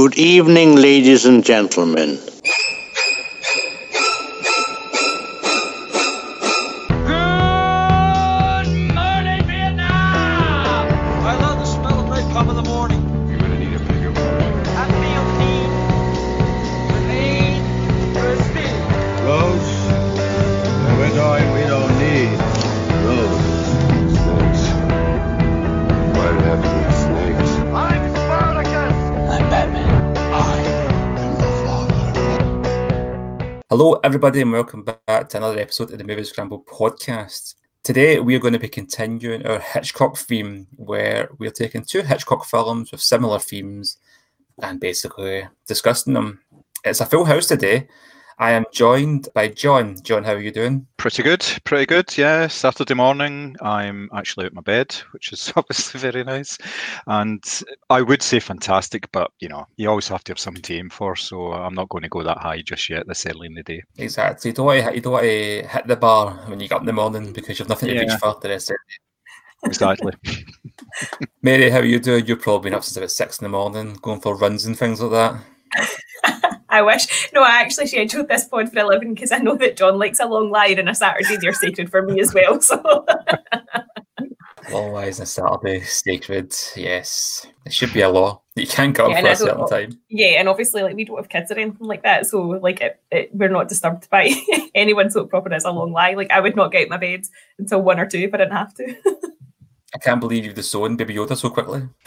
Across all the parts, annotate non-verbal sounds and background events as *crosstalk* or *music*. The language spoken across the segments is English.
Good evening, ladies and gentlemen. Hello, everybody, and welcome back to another episode of the Movie Scramble podcast. Today, we are going to be continuing our Hitchcock theme, where we're taking two Hitchcock films with similar themes and basically discussing them. It's a full house today. I am joined by John. John, how are you doing? Pretty good, pretty good. Yeah, Saturday morning, I'm actually at my bed, which is *laughs* obviously very nice. And I would say fantastic, but you know, you always have to have something to aim for. So I'm not going to go that high just yet this early in the day. Exactly. You don't want to, you don't want to hit the bar when you get up in the morning because you've nothing to Yeah. reach for the rest of it. *laughs* Exactly. Mary, how are you doing? You've probably been up since about six in the morning, going for runs and things like that. *laughs* I wish. No, I actually scheduled this pod for 11 because I know that John likes a long lie and a Saturday. They're sacred for me as well. So Long lies on a Saturday, sacred. Yes, it should be a law. You can't come Yeah, for and a certain time. yeah, and obviously like we don't have kids or anything like that. So like it, it, we're not disturbed by *laughs* anyone so proper as a long lie. Like I would not get out my bed until one or two if I didn't have to. I can't believe you've disowned Baby Yoda so quickly. *laughs*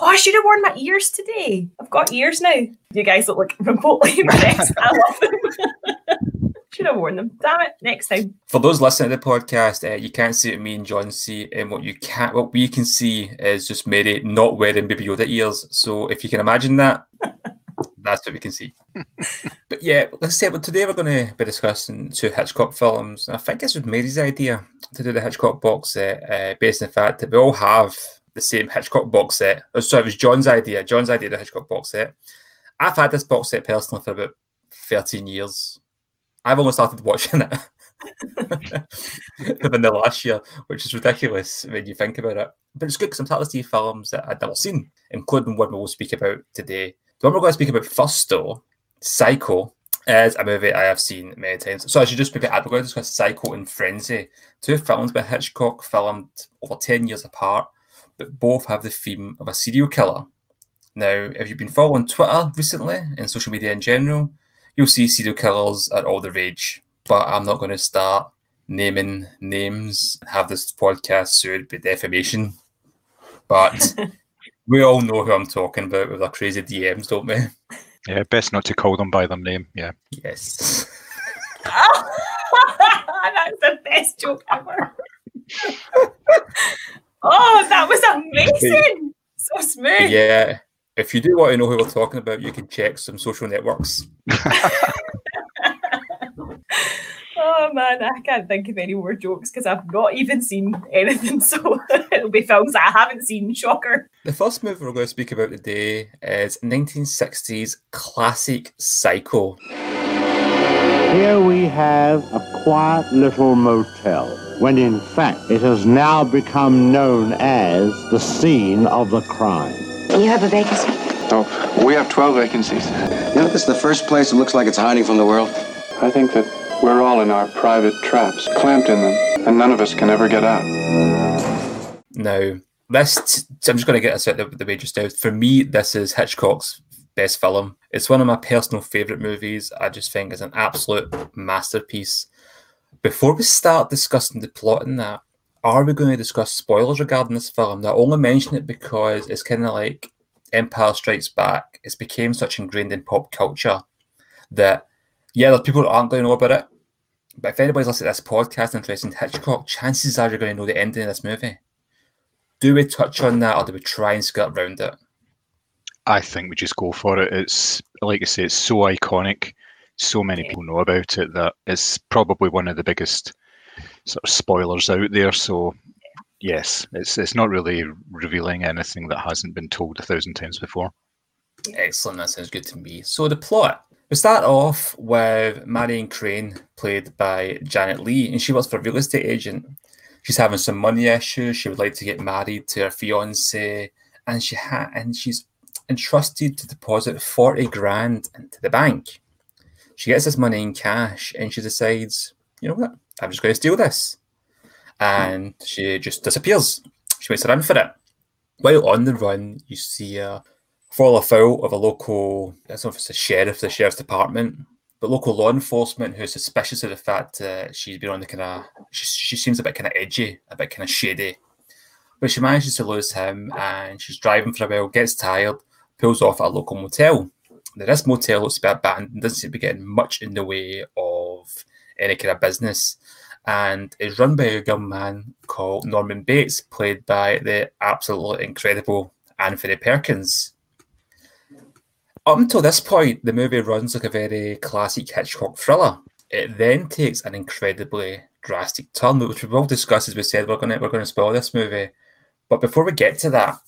oh, I should have worn my ears today. I've got ears now. You guys look like *laughs* remotely impressed. I love them. *laughs* should have worn them. Damn it. Next time. For those listening to the podcast, uh, you can't see what me and John see, and what you can't, what we can see is just Mary not wearing Baby Yoda ears. So if you can imagine that, *laughs* that's what we can see. but yeah, let's say. But today we're going to be discussing two Hitchcock films. I think this was Mary's idea to do the Hitchcock box set, uh, based on the fact that we all have the same Hitchcock box set. Oh, sorry, it was John's idea. John's idea, the Hitchcock box set. I've had this box set personally for about 13 years. I've only started watching it within *laughs* the last year, which is ridiculous when you think about it. But it's good because I'm starting to see films that I'd never seen, including one we will speak about today. The one we're going to speak about first, though, Psycho, is a movie I have seen many times. So I should just maybe add, we're going to discuss Psycho and Frenzy, two films by Hitchcock filmed over 10 years apart, but both have the theme of a serial killer. Now, if you've been following Twitter recently and social media in general, you'll see serial killers at all the rage. But I'm not going to start naming names and have this podcast sued by defamation. But *laughs* we all know who I'm talking about with our crazy DMs, don't we? Yeah, best not to call them by their name. Yeah. Yes. *laughs* That's the best joke ever. *laughs* oh, that was amazing. *laughs* So smooth. yeah. If you do want to know who we're talking about, you can check some social networks. *laughs* Oh man, I can't think of any more jokes because I've not even seen anything. *laughs* So it'll be films that I haven't seen. Shocker. The first movie we're going to speak about today is 1960s classic Psycho. Here we have a quiet little motel, when in fact it has now become known as the scene of the crime. You have a vacancy? Oh, we have 12 vacancies. You know, this is the first place that looks like it's hiding from the world. I think that we're all in our private traps, clamped in them, and none of us can ever get out. Now, this, I'm just going to get this out of the way just now. For me, this is Hitchcock's best film. It's one of my personal favourite movies. I just think it's an absolute masterpiece. Before we start discussing the plot in that, are we going to discuss spoilers regarding this film? I only mention it because it's kind of like Empire Strikes Back. It's became such ingrained in pop culture that, yeah, there's people that aren't going to know about it. But if anybody's listening to this podcast interested in Hitchcock, chances are you're going to know the ending of this movie. Do we touch on that or do we try and skirt around it? I think we just go for it. It's like I say, it's so iconic. So many people know about it that it's probably one of the biggest sort of spoilers out there. So yes, it's it's not really revealing anything that hasn't been told a thousand times before. Excellent, that sounds good to me. So the plot. We start off with Marion Crane, played by Janet Leigh, and she works for a real estate agent. She's having some money issues. She would like to get married to her fiance, and she ha- and she's entrusted to deposit 40 grand into the bank. She gets this money in cash and she decides, you know what, I'm just going to steal this. And she just disappears. She makes a run for it. While on the run, you see her fall afoul of a local, I don't know if it's a sheriff, the sheriff's department, but local law enforcement who's suspicious of the fact that she's been on the kind of, she, she seems a bit kind of edgy, a bit kind of shady. But she manages to lose him and she's driving for a while, gets tired, pulls off at a local motel. This motel looks bit abandoned, doesn't seem to be getting much in the way of any kind of business. And is run by a young man called Norman Bates, played by the absolutely incredible Anthony Perkins. Up until this point, the movie runs like a very classic Hitchcock thriller. It then takes an incredibly drastic turn, which we will discuss as we said we're gonna we're gonna spoil this movie. But before we get to that,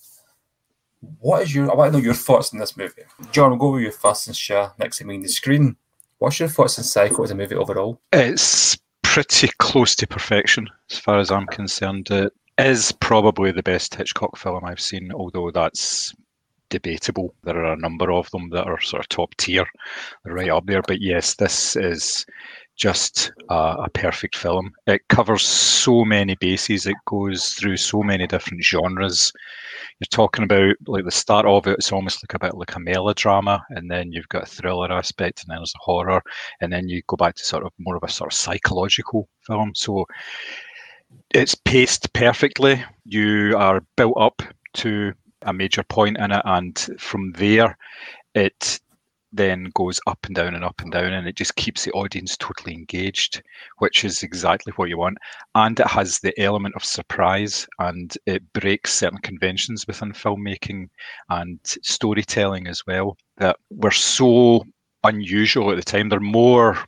what is your I want to know your thoughts on this movie. John, we'll go with you first and share next to me on the screen. What's your thoughts on Psycho as a movie overall? It's pretty close to perfection as far as I'm concerned. It is probably the best Hitchcock film I've seen, although that's debatable. There are a number of them that are sort of top tier, right up there. But yes, this is just a, a, perfect film. It covers so many bases. It goes through so many different genres. You're talking about like the start of it. It's almost like a bit like a melodrama, and then you've got a thriller aspect, and then there's a horror, and then you go back to sort of more of a sort of psychological film. So it's paced perfectly. You are built up to a major point in it, and from there, it then goes up and down and up and down, and it just keeps the audience totally engaged, which is exactly what you want. And it has the element of surprise, and it breaks certain conventions within filmmaking and storytelling as well that were so unusual at the time. They're more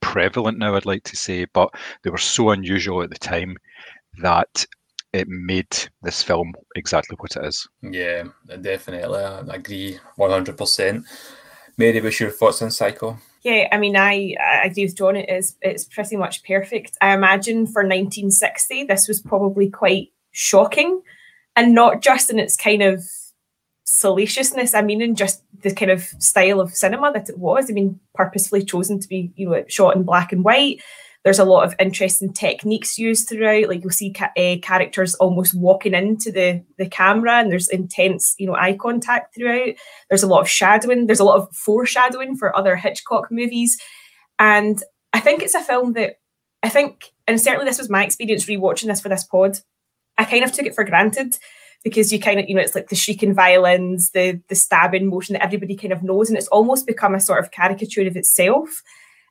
prevalent now, I'd like to say, but they were so unusual at the time that it made this film exactly what it is. Yeah, definitely. I agree 100%. Mary, what's your thoughts on Psycho? Yeah, I mean, I I agree with John. It is it's pretty much perfect. I imagine for 1960, this was probably quite shocking, and not just in its kind of salaciousness. I mean, in just the kind of style of cinema that it was. I mean, purposefully chosen to be you know shot in black and white. There's a lot of interesting techniques used throughout. Like you'll see ca- uh, characters almost walking into the the camera, and there's intense, you know, eye contact throughout. There's a lot of shadowing. There's a lot of foreshadowing for other Hitchcock movies, and I think it's a film that I think, and certainly this was my experience rewatching this for this pod. I kind of took it for granted because you kind of you know it's like the shrieking violins the the stabbing motion that everybody kind of knows and it's almost become a sort of caricature of itself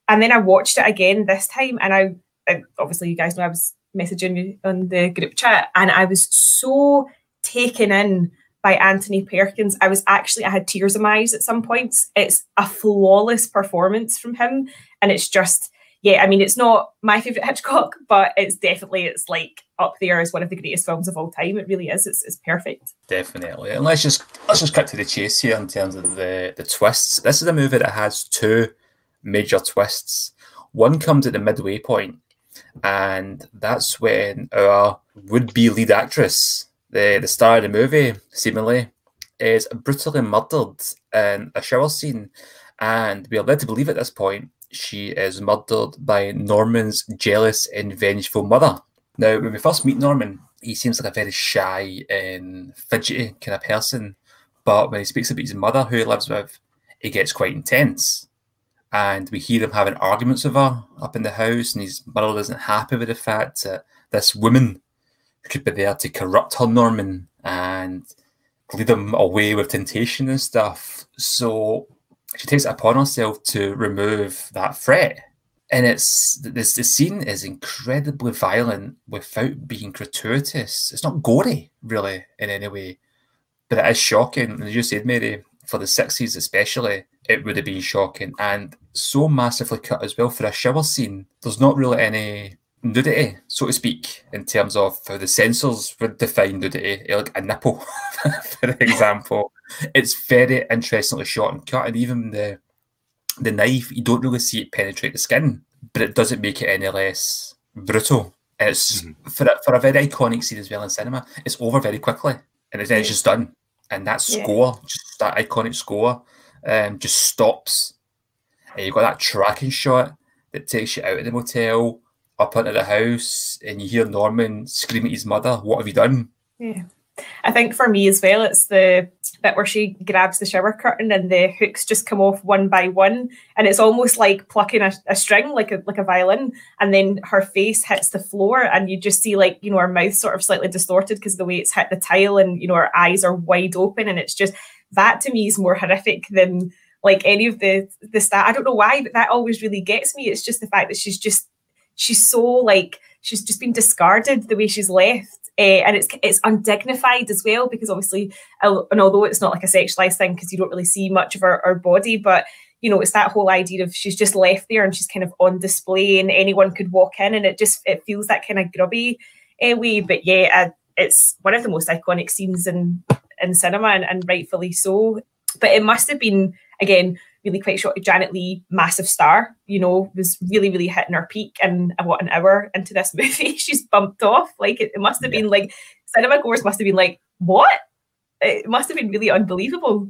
and then I watched it again this time, and I, I obviously you guys know I was messaging you on the group chat, and I was so taken in by Anthony Perkins. I was actually I had tears in my eyes at some points. It's a flawless performance from him, and it's just yeah. I mean, it's not my favorite *laughs* Hitchcock, but it's definitely it's like up there as one of the greatest films of all time. It really is. It's, it's perfect. Definitely. And let's just let's just cut to the chase here in terms of the the twists. This is a movie that has two major twists. One comes at the midway point, and that's when our would-be lead actress, the the star of the movie, seemingly, is brutally murdered in a shower scene, and we are led to believe at this point she is murdered by Norman's jealous and vengeful mother. Now, when we first meet Norman, he seems like a very shy and fidgety kind of person, but when he speaks about his mother, who he lives with, it gets quite intense and we hear them having arguments with her up in the house, and his mother isn't happy with the fact that this woman could be there to corrupt her Norman and lead him away with temptation and stuff. So she takes it upon herself to remove that threat. And it's this the scene is incredibly violent without being gratuitous. It's not gory, really, in any way, but it is shocking. As you said, Mary, for the 60s especially, it would have been shocking and so massively cut as well for a shower scene. There's not really any nudity, so to speak, in terms of how the censors would define nudity, eh, like a nipple, *laughs* for example. it's very interestingly shot and cut, and even the the knife, you don't really see it penetrate the skin, but it doesn't make it any less brutal. it's mm-hmm. for a, for a very iconic scene as well in cinema. It's over very quickly, and then it's just done. And that Yeah. score, just that iconic score, um, just stops. And you've got that tracking shot that takes you out of the motel, up into the house, and you hear Norman screaming at his mother, What have you done? Yeah. I think for me as well, it's the bit where she grabs the shower curtain and the hooks just come off one by one, and it's almost like plucking a, a string, like a like a violin, and then her face hits the floor, and you just see like you know her mouth sort of slightly distorted because the way it's hit the tile, and you know her eyes are wide open, and it's just that to me is more horrific than like any of the the stat. I don't know why, but that always really gets me. It's just the fact that she's just she's so like she's just been discarded the way she's left. Uh, and it's it's undignified as well because obviously, and although it's not like a sexualized thing because you don't really see much of her, her body, but you know it's that whole idea of she's just left there and she's kind of on display and anyone could walk in and it just it feels that kind of grubby uh, way. But yeah, uh, it's one of the most iconic scenes in in cinema and, and rightfully so. But it must have been again really quite short. Janet Leigh, massive star, you know, was really, really hitting her peak. And what an hour into this *laughs* movie, she's bumped off. Like it, it must have been like cinema goers must have been like, what? It must have been really unbelievable.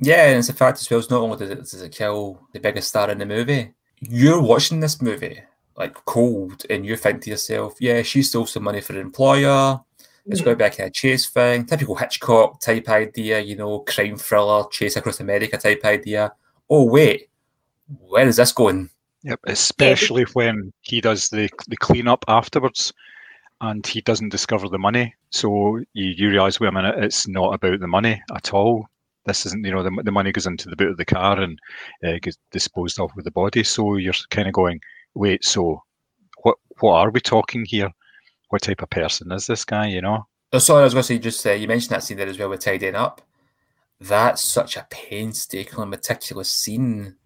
Yeah, and it's a fact as well. It's not only does it, does it kill the biggest star in the movie, you're watching this movie like cold, and you think to yourself, "Yeah, she stole some money for the employer. It's Yeah. going to be a chase thing, typical Hitchcock type idea, you know, crime thriller, chase across America type idea." Oh wait, where is this going? Yep, especially when he does the the cleanup afterwards, and he doesn't discover the money. So you, you realize, wait a minute, it's not about the money at all. This isn't, you know, the, the money goes into the boot of the car and uh, gets disposed of with the body. So you're kind of going, wait, so what what are we talking here? What type of person is this guy? You know? Oh, sorry, I was going to say just uh, you mentioned that scene there as well with tidying up. That's such a painstakingly meticulous scene.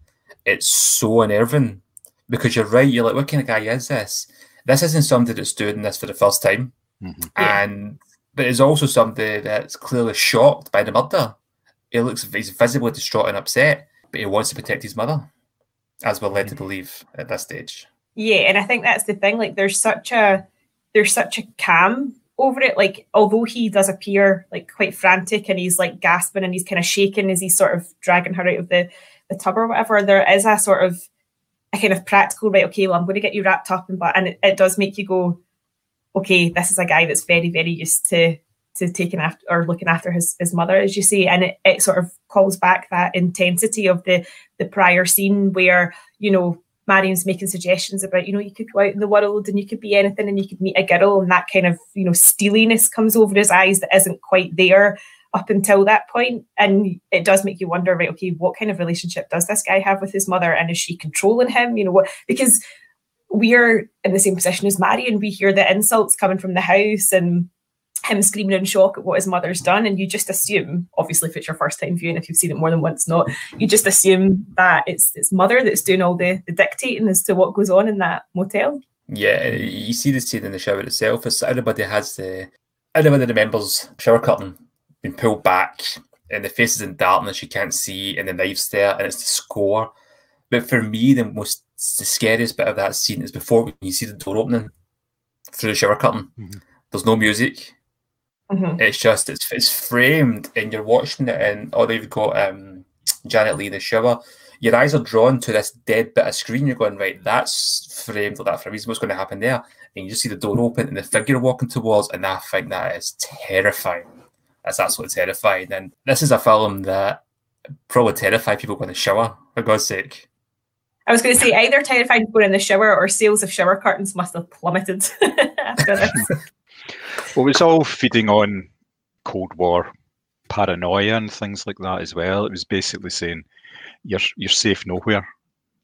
It's so unnerving because you're right. You're like, what kind of guy is this? This isn't somebody that's doing this for the first time, Mhm. and but it's also somebody that's clearly shocked by the murder. He looks he's visibly distraught and upset, but he wants to protect his mother, as we're led to believe at this stage. Yeah, and I think that's the thing. Like, there's such a there's such a calm over it. Like, although he does appear like quite frantic and he's like gasping and he's kind of shaking as he's sort of dragging her out of the the tub or whatever, there is a sort of a kind of practical right. Okay, well, I'm going to get you wrapped up, and but and it, it does make you go, okay, this is a guy that's very very used to to taking after or looking after his his mother, as you say, and it, it sort of calls back that intensity of the the prior scene where you know Marion's making suggestions about, you know, you could go out in the world and you could be anything and you could meet a girl and that kind of, you know, steeliness comes over his eyes that isn't quite there up until that point. And it does make you wonder, right, okay, what kind of relationship does this guy have with his mother? And is she controlling him? You know, what because we're in the same position as Marion. We hear the insults coming from the house and him screaming in shock at what his mother's done, and you just assume, obviously, if it's your first time viewing, if you've seen it more than once, not you just assume that it's it's mother that's doing all the, the dictating as to what goes on in that motel. Yeah, you see the scene in the shower itself. It's everybody has the everybody remembers shower curtain being pulled back and the face is in darkness, you can't see, and the knife's there, and it's the score. But for me, the most the scariest bit of that scene is before when you see the door opening through the shower curtain. Mhm. There's no music. Mhm. It's just it's it's framed and you're watching it and although you've got um Janet Leigh in the shower, your eyes are drawn to this dead bit of screen. You're going, right, that's framed like that for a reason. What's going to happen there? And you just see the door open and the figure walking towards, and I think that is terrifying. That's absolutely terrifying. And this is a film that probably terrified people going to shower, for God's sake. I was going to say either terrified going in the shower or sales of shower curtains must have plummeted *laughs* after this. *laughs* Well, it's all feeding on Cold War paranoia and things like that as well. It was basically saying you're you're safe nowhere.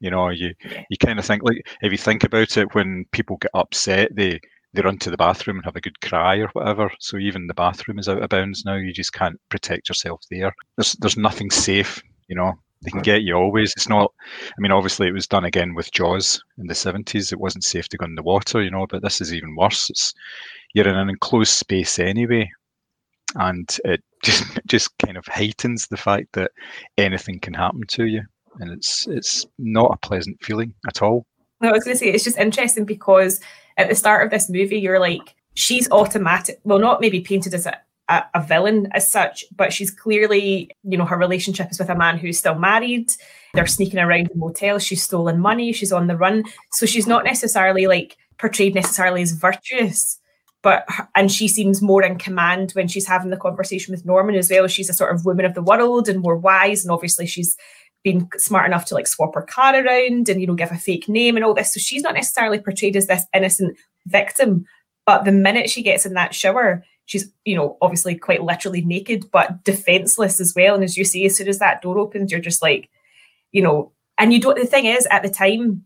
You know, you you kind of think like if you think about it, when people get upset, they they run to the bathroom and have a good cry or whatever. So even the bathroom is out of bounds now. You just can't protect yourself there. There's there's nothing safe. You know, they can get you always. It's not. I mean, obviously it was done again with Jaws in the seventies. It wasn't safe to go in the water. You know, but this is even worse. It's you're in an enclosed space anyway, and it *laughs* just just kind of heightens the fact that anything can happen to you, and it's it's not a pleasant feeling at all. No, I was going to say it's just interesting because at the start of this movie, you're like, she's automatic. Well, not maybe painted as a a, a villain as such, but she's clearly, you know, her relationship is with a man who's still married. They're sneaking around the motel. She's stolen money. She's on the run. So she's not necessarily like portrayed necessarily as virtuous, but and she seems more in command when she's having the conversation with Norman as well. She's a sort of woman of the world and more wise, and obviously she's been smart enough to like swap her car around and you know give a fake name and all this. So she's not necessarily portrayed as this innocent victim, but the minute she gets in that shower, she's you know obviously quite literally naked but defenseless as well. And as you see, as soon as that door opens, you're just like, you know, and you don't. The thing is, at the time,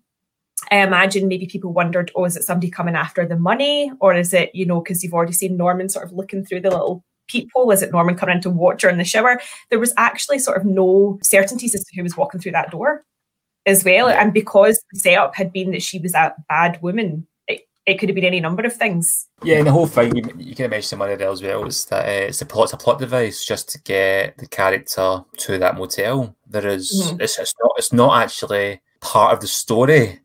I imagine maybe people wondered, oh, is it somebody coming after the money, or is it you know because you've already seen Norman sort of looking through the little peephole? Is it Norman coming in to watch her in the shower? There was actually sort of no certainties as to who was walking through that door as well. And because the setup had been that she was a bad woman, it, it could have been any number of things. Yeah, and the whole thing you, you can mention money there as well is that uh, it's a plot, it's a plot device just to get the character to that motel. There is- Mhm. it's, it's not it's not actually part of the story.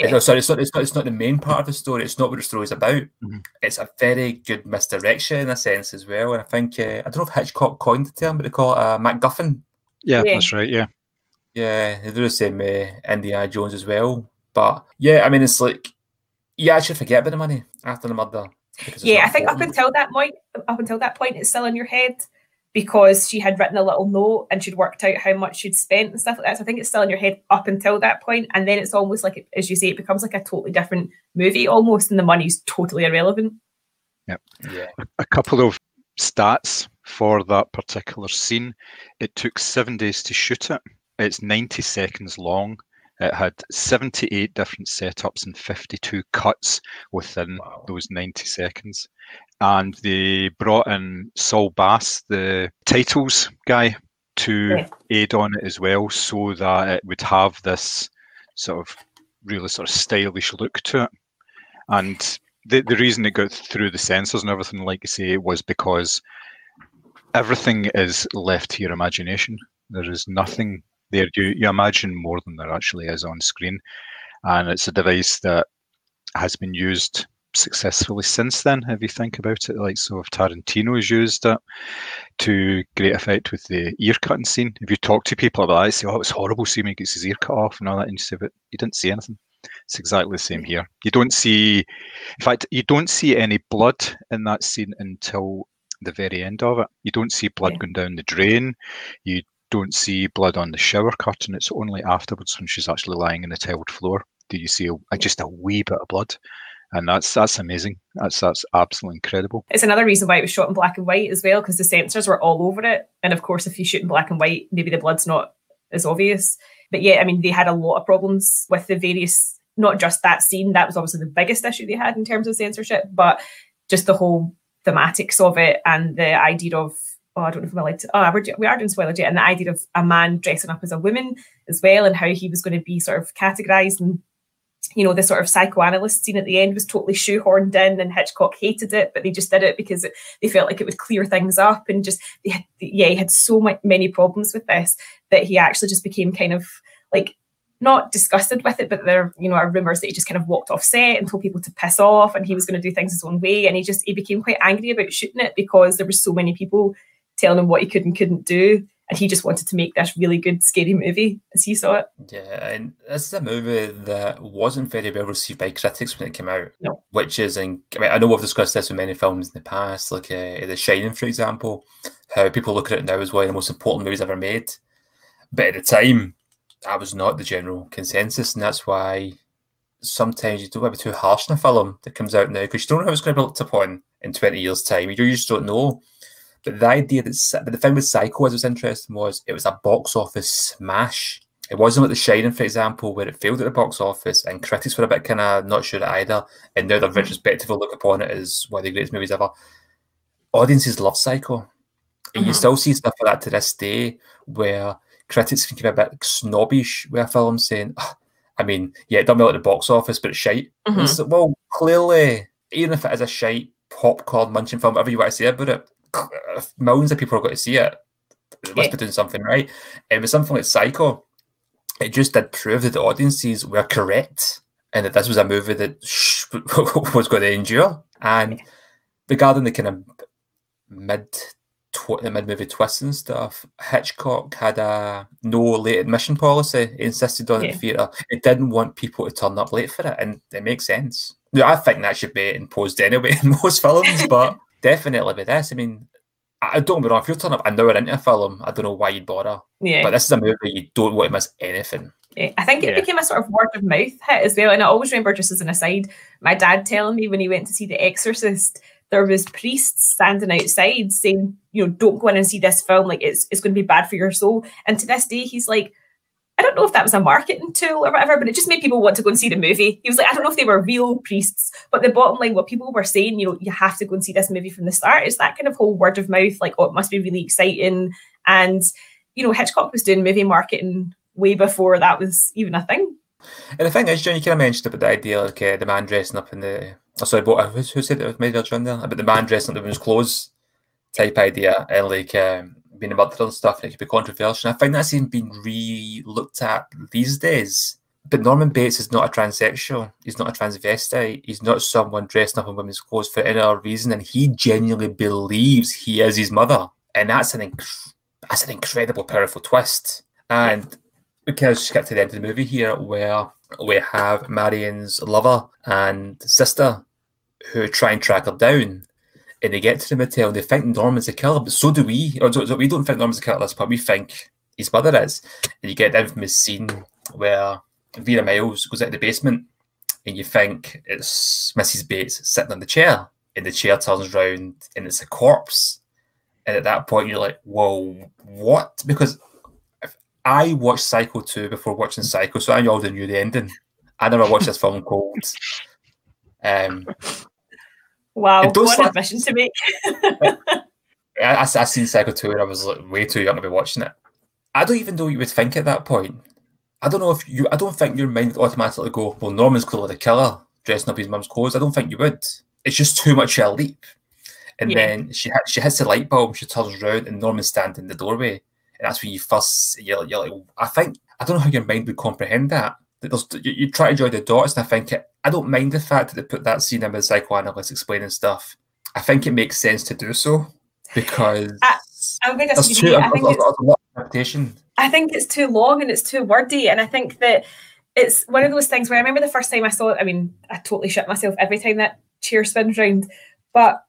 It's- Yeah. sorry, it's not, it's not it's not the main part of the story. It's not what the story is about. Mhm. It's a very good misdirection in a sense as well. And I think uh, I don't know if Hitchcock coined the term, but they call it a MacGuffin. Yeah, Yeah. that's right. Yeah. Yeah, they do the same uh, Indiana Jones as well. But yeah, I mean, it's like yeah you actually forget about the money after the murder. Yeah, I think up important. until that point, up until that point, it's still in your head because she had written a little note and she'd worked out how much she'd spent and stuff like that. So I think it's still in your head up until that point, and then it's almost like, as you say, it becomes like a totally different movie almost, and the money's totally irrelevant. yeah. a couple of stats for that particular scene. It took seven days to shoot it. It's 90 seconds long. It had 78 different setups and 52 cuts within Wow. those 90 seconds. And they brought in Saul Bass, the titles guy, to Yeah. aid on it as well, so that it would have this sort of really sort of stylish look to it. And the, the reason it got through the censors and everything, like you say, was because everything is left to your imagination. There is nothing there. You, you imagine more than there actually is on screen. And it's a device that has been used successfully since then, if you think about it. Like, so if Tarantino has used it to great effect with the ear cutting scene. If you talk to people about that, they say, oh, it was horrible seeing him gets his ear cut off and all that. And you say, but you didn't see anything. It's exactly the same here. You don't see, in fact, you don't see any blood in that scene until the very end of it. You don't see blood Yeah. going down the drain. You don't see blood on the shower curtain. It's only afterwards when she's actually lying in the tiled floor do you see a- just a wee bit of blood, and that's that's amazing. That's that's absolutely incredible. It's another reason why it was shot in black and white as well, because the censors were all over it. And of course, if you shoot in black and white, maybe the blood's not as obvious. But yeah, I mean, they had a lot of problems with the various, not just that scene. That was obviously the biggest issue they had in terms of censorship, but just the whole thematics of it and the idea of oh, I don't know if I'm allowed to. Oh, we're, we are doing spoilers yet, and the idea of a man dressing up as a woman as well, and how he was going to be sort of categorized and you know, the sort of psychoanalyst scene at the end was totally shoehorned in, and Hitchcock hated it, but they just did it because it, they felt like it would clear things up. And just, had, yeah, he had so many problems with this that he actually just became kind of like not disgusted with it, but there, you know, are rumors that he just kind of walked off set and told people to piss off, and he was going to do things his own way. And he just he became quite angry about shooting it because there were so many people telling him what he could and couldn't do, and he just wanted to make this really good scary movie as he saw it. Yeah, and this is a movie that wasn't very well received by critics when it came out. No. Which is, in, I mean, I know we've discussed this with many films in the past, like uh, The Shining, for example, how people look at it now as one of the most important movies ever made. But at the time, that was not the general consensus, and that's why sometimes you don't want to be too harsh on a film that comes out now because you don't know how it's going to be looked upon in 20 years' time. You just don't know. But the idea that the thing with Psycho as was interesting was it was a box office smash. It wasn't like The Shining, for example, where it failed at the box office and critics were a bit kind of not sure either. And now they're retrospectively look upon it as one of the greatest movies ever. Audiences love Psycho. And you Mhm. still see stuff like that to this day where critics can get a bit snobbish with a film saying, "Ah, I mean, yeah, it done well at the box office, but it's shite. Mhm. It's well, clearly, even if it is a shite popcorn munching film, whatever you want to say about it, millions of people are going to see it. It must Yeah. be doing something right. And with something like Psycho, it just did prove that the audiences were correct and that this was a movie that sh- *laughs* was going to endure. And regarding the kind of mid tw- the mid movie twists and stuff, Hitchcock had a no late admission policy. He insisted on it Yeah. in theatre. It didn't want people to turn up late for it, and it makes sense. Yeah, I think that should be imposed anyway *laughs* in most films, but definitely with this. I mean, I I don't get me wrong. If you're turning up an hour into a film, I don't know why you'd bother. Yeah. But this is a movie you don't want to miss anything. Yeah, I think it Yeah. became a sort of word of mouth hit as well. And I always remember, just as an aside, my dad telling me when he went to see The Exorcist, there was priests standing outside saying, you know, don't go in and see this film. Like it's it's going to be bad for your soul. And to this day, he's like, I don't know if that was a marketing tool or whatever, but it just made people want to go and see the movie. He was like, I don't know if they were real priests, but the bottom line, what people were saying, you know, you have to go and see this movie from the start. Is that kind of whole word of mouth, like, oh, it must be really exciting. And you know, Hitchcock was doing movie marketing way before that was even a thing. And the thing is, John, you kind of mentioned about the idea, like uh, the man dressing up in the. Oh, sorry, but who, who said it was made John there? About the man dressing up in his clothes type idea, and like um, being a murderer and stuff, and it could be controversial. I find that's even been re looked at these days. But Norman Bates is not a transsexual. He's not a transvestite. He's not someone dressed up in women's clothes for any other reason. And he genuinely believes he is his mother. And that's an inc- that's an incredible, powerful twist. And we of just get to the end of the movie here where we have Marion's lover and sister who try and track her down. And they get to the motel and they think Norman's the killer, but so do we. Or so, so we don't think Norman's the killer at this point. We think his mother is. And you get the infamous scene where Vera Miles goes out the basement and you think it's Mrs. Bates sitting on the chair. And the chair turns round and it's a corpse. And at that point, you're like, whoa, what? Because if I watched Psycho 2 before watching Psycho, so I already knew the ending. I never watched this film called. *laughs* Um, Wow, what like- admission to make. *laughs* I, I, I seen Psycho 2 and I was like, way too young to be watching it. I don't even know what you would think at that point. I don't know if you, I don't think your mind would automatically go, well, Norman's clearly the killer, dressing up his mum's clothes. I don't think you would. It's just too much of a leap. And Yeah. then she she hits the light bulb, she turns around, and Norman's standing in the doorway. And that's when you first, you're, you're like, I think, I don't know how your mind would comprehend that. That there's, you, you try to join the dots, and I think it, I don't mind the fact that they put that scene in with the psychoanalyst explaining stuff. I think it makes sense to do so because I- I'm going to there's too, I think there's it's a lot of interpretation. I think it's too long and it's too wordy. And I think that it's one of those things where I remember the first time I saw it. I mean, I totally shit myself every time that chair spins round. But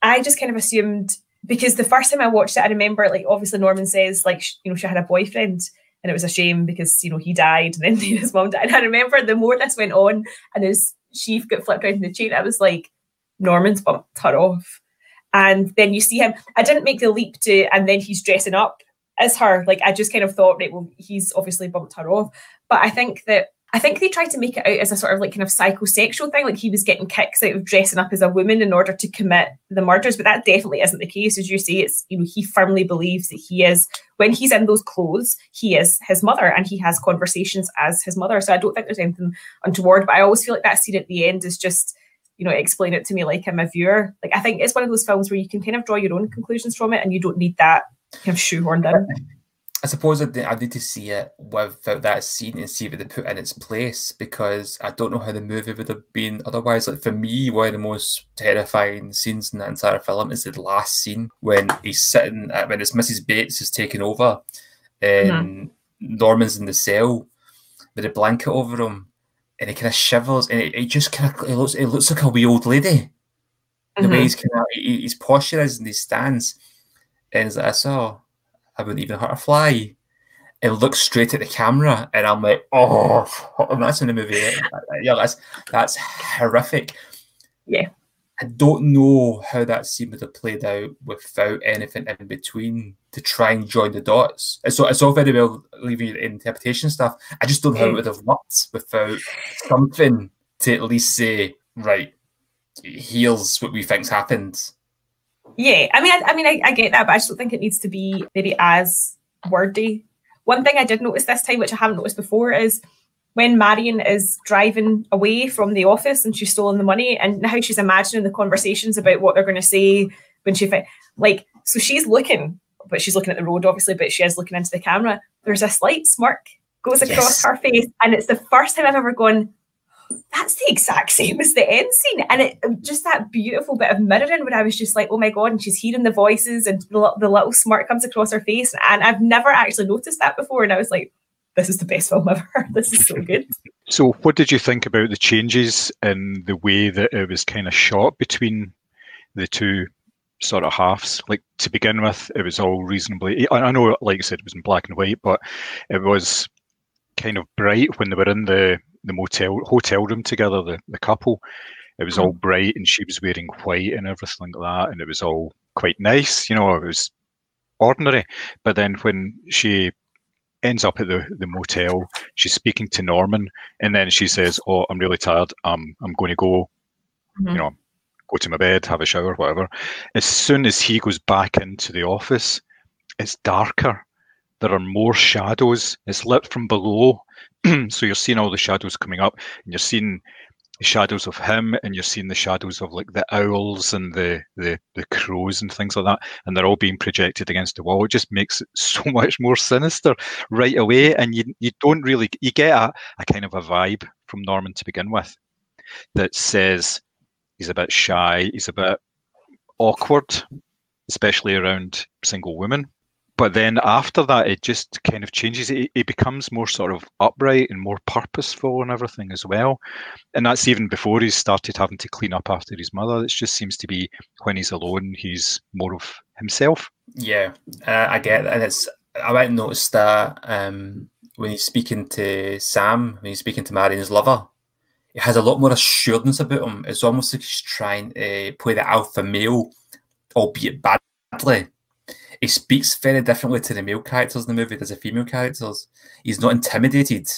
I just kind of assumed because the first time I watched it, I remember like obviously Norman says like you know she had a boyfriend and it was a shame because you know he died and then *laughs* his mom died. And I remember the more this went on and his sheaf got flipped around in the chain, I was like, Norman's bumped her off. And then you see him. I didn't make the leap to, and then he's dressing up as her. Like I just kind of thought, right, well, he's obviously bumped her off. But I think that I think they tried to make it out as a sort of like kind of psychosexual thing, like he was getting kicks out of dressing up as a woman in order to commit the murders. But that definitely isn't the case, as you say. It's you know he firmly believes that he is when he's in those clothes, he is his mother, and he has conversations as his mother. So I don't think there's anything untoward. But I always feel like that scene at the end is just you know explain it to me like I'm a viewer. Like I think it's one of those films where you can kind of draw your own conclusions from it, and you don't need that kind of shoehorned in. I suppose I need, I need to see it without that scene and see what they put in its place because I don't know how the movie would have been otherwise. Like for me, one of the most terrifying scenes in that entire film is the last scene when he's sitting at, when it's Mrs. Bates is taking over and Norman's in the cell with a blanket over him and he kind of shivers and it, it just kind of it looks it looks like a wee old lady. The way Mhm. he's kind of his posture is and he stands and he's like, I saw I wouldn't even hurt a fly. And looks straight at the camera, and I'm like, oh, that's in the movie. Uh, yeah, that's that's horrific. Yeah. I don't know how that scene would have played out without anything in between to try and join the dots. It's all, it's all very well leaving it in interpretation stuff. I just don't know how it would have worked without something to at least say, right, here's what we think's happened. Yeah, I mean, I, I mean, I, I get that, but I just don't think it needs to be maybe as wordy. One thing I did notice this time, which I haven't noticed before, is when Marion is driving away from the office and she's stolen the money, and how she's imagining the conversations about what they're going to say when she fi- like. So she's looking, but she's looking at the road, obviously, but she is looking into the camera. There's a slight smirk goes across Yes. her face, and it's the first time I've ever gone. That's the exact *laughs* same as the end scene. And it um, just that beautiful bit of mirroring where I was just like, oh my God, and she's hearing the voices and the, the little smirk comes across her face. And I've never actually noticed that before. And I was like, this is the best film ever. *laughs* this is so good. So, what did you think about the changes in the way that it was kind of shot between the two sort of halves? Like to begin with, it was all reasonably. I know, like I said, it was in black and white, but it was kind of bright when they were in the the motel hotel room together. The the couple, it was all bright, and she was wearing white and everything like that, and it was all quite nice. You know, it was ordinary. But then when she ends up at the, the motel. She's speaking to Norman, and then she says, "Oh, I'm really tired. Um, I'm going to go, Mhm. you know, go to my bed, have a shower, whatever." As soon as he goes back into the office, it's darker. There are more shadows. It's lit from below, *clears throat* so you're seeing all the shadows coming up, and you're seeing the shadows of him, and you're seeing the shadows of like the owls and the the the crows and things like that, and they're all being projected against the wall. It just makes it *laughs* so much more sinister right away, and you you don't really you get a, a kind of a vibe from Norman to begin with that says he's a bit shy, he's a bit awkward, especially around single women. But then after that, it just kind of changes. It, it becomes more sort of upright and more purposeful and everything as well. And that's even before he's started having to clean up after his mother. It just seems to be when he's alone, he's more of himself. Yeah, uh, I get that. And it's I might notice that um, when he's speaking to Sam, when he's speaking to Marion's lover, he has a lot more assurance about him. It's almost like he's trying to play the alpha male, albeit badly. He speaks very differently to the male characters in the movie as the female characters. He's not intimidated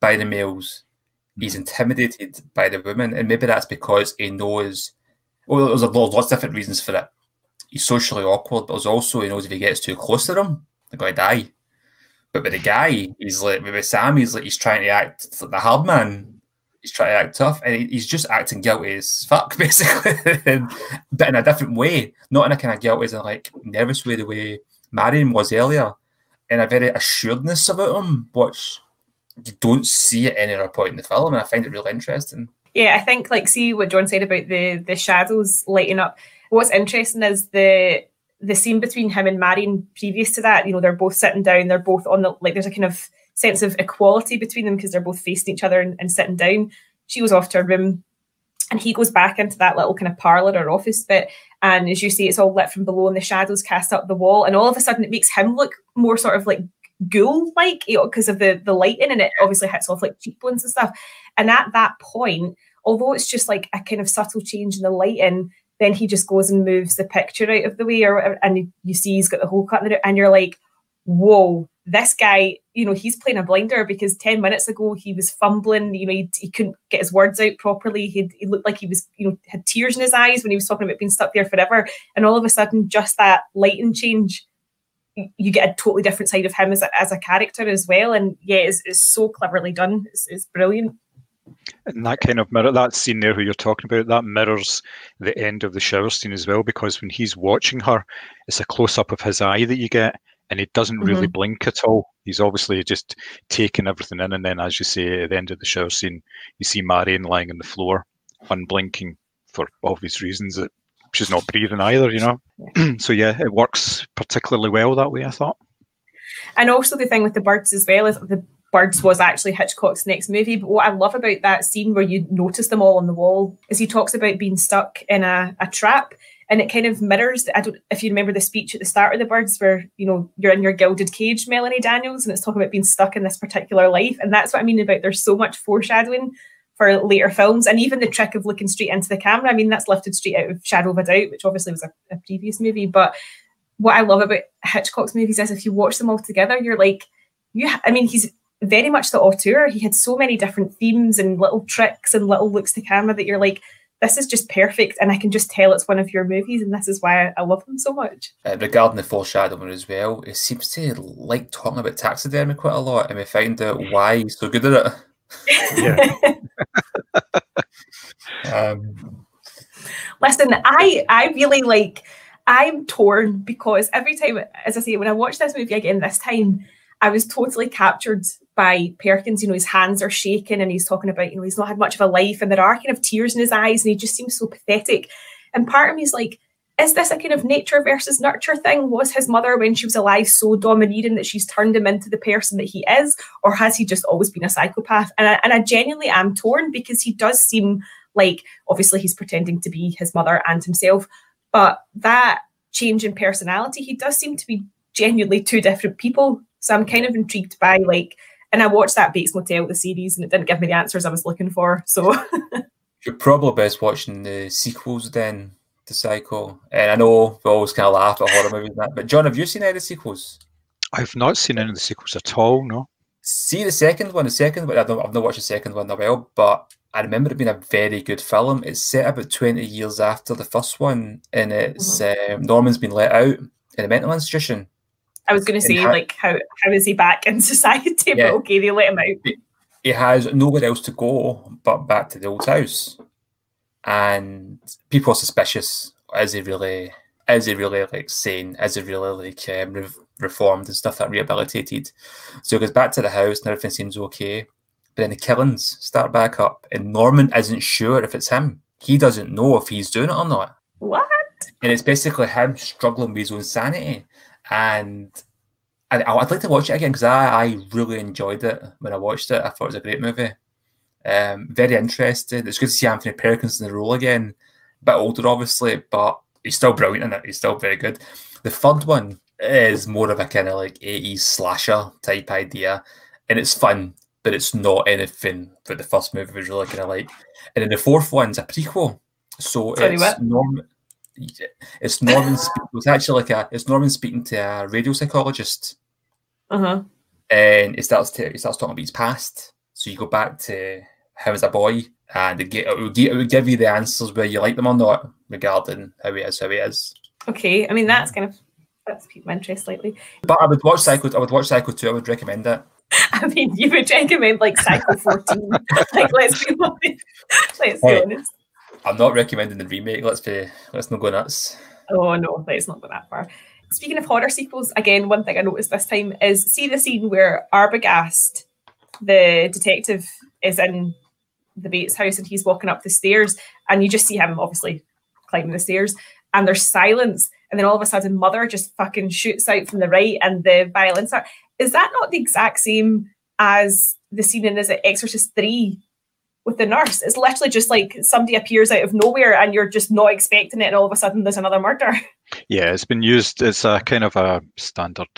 by the males. He's intimidated by the women, and maybe that's because he knows. Well, there's a lot, lots of different reasons for it. He's socially awkward, but there's also he knows if he gets too close to them, they're going to die. But with the guy, he's like with Sam, he's like he's trying to act like the hard man. He's trying to act tough, and he's just acting guilty as fuck, *laughs* basically, but in a different way, not in a kind of guilty as in like nervous way, the way Marion was earlier, in a very assuredness about him, which you don't see at any other point in the film, and I find it really interesting. Yeah, I think like see what John said about the the shadows lighting up. What's interesting is the the scene between him and Marion previous to that. You know, they're both sitting down. They're both on the like. There's a kind of sense of equality between them because they're both facing each other and, and sitting down. She goes off to her room, and he goes back into that little kind of parlor or office bit. And as you see, it's all lit from below, and the shadows cast up the wall. And all of a sudden, it makes him look more sort of like ghoul like you know because of the the lighting and it obviously hits off like cheekbones and stuff and at that point although it's just like a kind of subtle change in the lighting then he just goes and moves the picture out of the way or whatever, and you see he's got the hole cut and you're like whoa this guy you know he's playing a blinder because 10 minutes ago he was fumbling you know he, he couldn't get his words out properly. He, he looked like he was you know had tears in his eyes when he was talking about being stuck there forever. And all of a sudden just that lighting change you get a totally different side of him as a, as a character as well. And yeah it's, it's so cleverly done. It's, it's brilliant. And that kind of mirror, that scene there who you're talking about, that mirrors the end of the shower scene as well, because when he's watching her, it's a close up of his eye that you get, and he doesn't really Mhm. blink at all. He's obviously just taking everything in, and then, as you say, at the end of the shower scene, you see Marion lying on the floor, unblinking for obvious reasons that she's not breathing either, you know. *clears throat* so yeah, it works particularly well that way. I thought. And also the thing with the birds as well is the birds was actually Hitchcock's next movie. But what I love about that scene where you notice them all on the wall is he talks about being stuck in a, a trap. And it kind of mirrors. I don't if you remember the speech at the start of the birds, where you know you're in your gilded cage, Melanie Daniels, and it's talking about being stuck in this particular life. And that's what I mean about there's so much foreshadowing for later films, and even the trick of looking straight into the camera. I mean, that's lifted straight out of Shadow of a Doubt, which obviously was a, a previous movie. But what I love about Hitchcock's movies is if you watch them all together, you're like, you. I mean, he's very much the auteur. He had so many different themes and little tricks and little looks to camera that you're like, this is just perfect, and I can just tell it's one of your movies, and this is why I, I love them so much. Uh, regarding the foreshadowing as well, it seems to like talking about taxidermy quite a lot, and we find out why he's so good at it. *laughs* Um, Listen, I I really like. I'm torn because every time, as I say, when I watch this movie again this time, I was totally captured by Perkins. You know, his hands are shaking and he's talking about, you know, he's not had much of a life and there are kind of tears in his eyes and he just seems so pathetic. And part of me is like, is this a kind of nature versus nurture thing? Was his mother, when she was alive, so domineering that she's turned him into the person that he is? Or has he just always been a psychopath? And I, and I genuinely am torn because he does seem like, obviously, he's pretending to be his mother and himself. But that change in personality, he does seem to be genuinely two different people. So I'm kind of intrigued by, like, and I watched that Bates Motel, the series, and it didn't give me the answers I was looking for. So *laughs* You're probably best watching the sequels then to Psycho. And I know we always kind of laugh at horror movies and that, but John, have you seen any of the sequels? I've not seen any of the sequels at all. No. See the second one. The second one, I don't, I've not watched the second one in a while, but I remember it being a very good film. It's set about 20 years after the first one, and it's um, Norman's been let out in a mental institution. I was going to say, how- like, how how is he back in *laughs* society? Yeah. But okay, they let him out. He has nowhere else to go but back to the old house, and people are suspicious. Is he really? Is he really like sane? Is he really like um, re- reformed and stuff like rehabilitated? So he goes back to the house and everything seems okay. But then the killings start back up, and Norman isn't sure if it's him. He doesn't know if he's doing it or not. What? and it's basically him struggling with his own sanity. And I, I'd like to watch it again because I, I really enjoyed it when I watched it. I thought it was a great movie. Um, very interesting. It's good to see Anthony Perkins in the role again. A bit older, obviously, but he's still brilliant in it. He's still very good. The third one is more of a kind of like 80s slasher type idea, and it's fun, but it's not anything that the first movie was really kind of like. And then the fourth one's a prequel. So Sorry, it's what? It's Norman. Spe- it's actually like a. It's Norman speaking to a radio psychologist, Uh huh. and it starts to he starts talking about his past. So you go back to him as a boy, and it, get, it, will give, it will give you the answers whether you like them or not, regarding how he is, how he is. Okay. I mean, that's kind of that's piqued my interest slightly. But I would watch Psycho. I would watch Psycho too. I would recommend it. *laughs* I mean, you would recommend like Psycho 14. *laughs* like, let's be honest. Let's be honest. I'm not recommending the remake. Let's be. Let's not go nuts. Oh no, let's not go that far. Speaking of horror sequels, again, one thing I noticed this time is see the scene where Arbogast, the detective, is in the Bates house and he's walking up the stairs, and you just see him obviously climbing the stairs, and there's silence, and then all of a sudden, Mother just fucking shoots out from the right, and the violins are. Is that not the exact same as the scene in Is it Exorcist Three? With the nurse, it's literally just like somebody appears out of nowhere and you're just not expecting it, and all of a sudden there's another murder. *laughs* Yeah, it's been used as a kind of a standard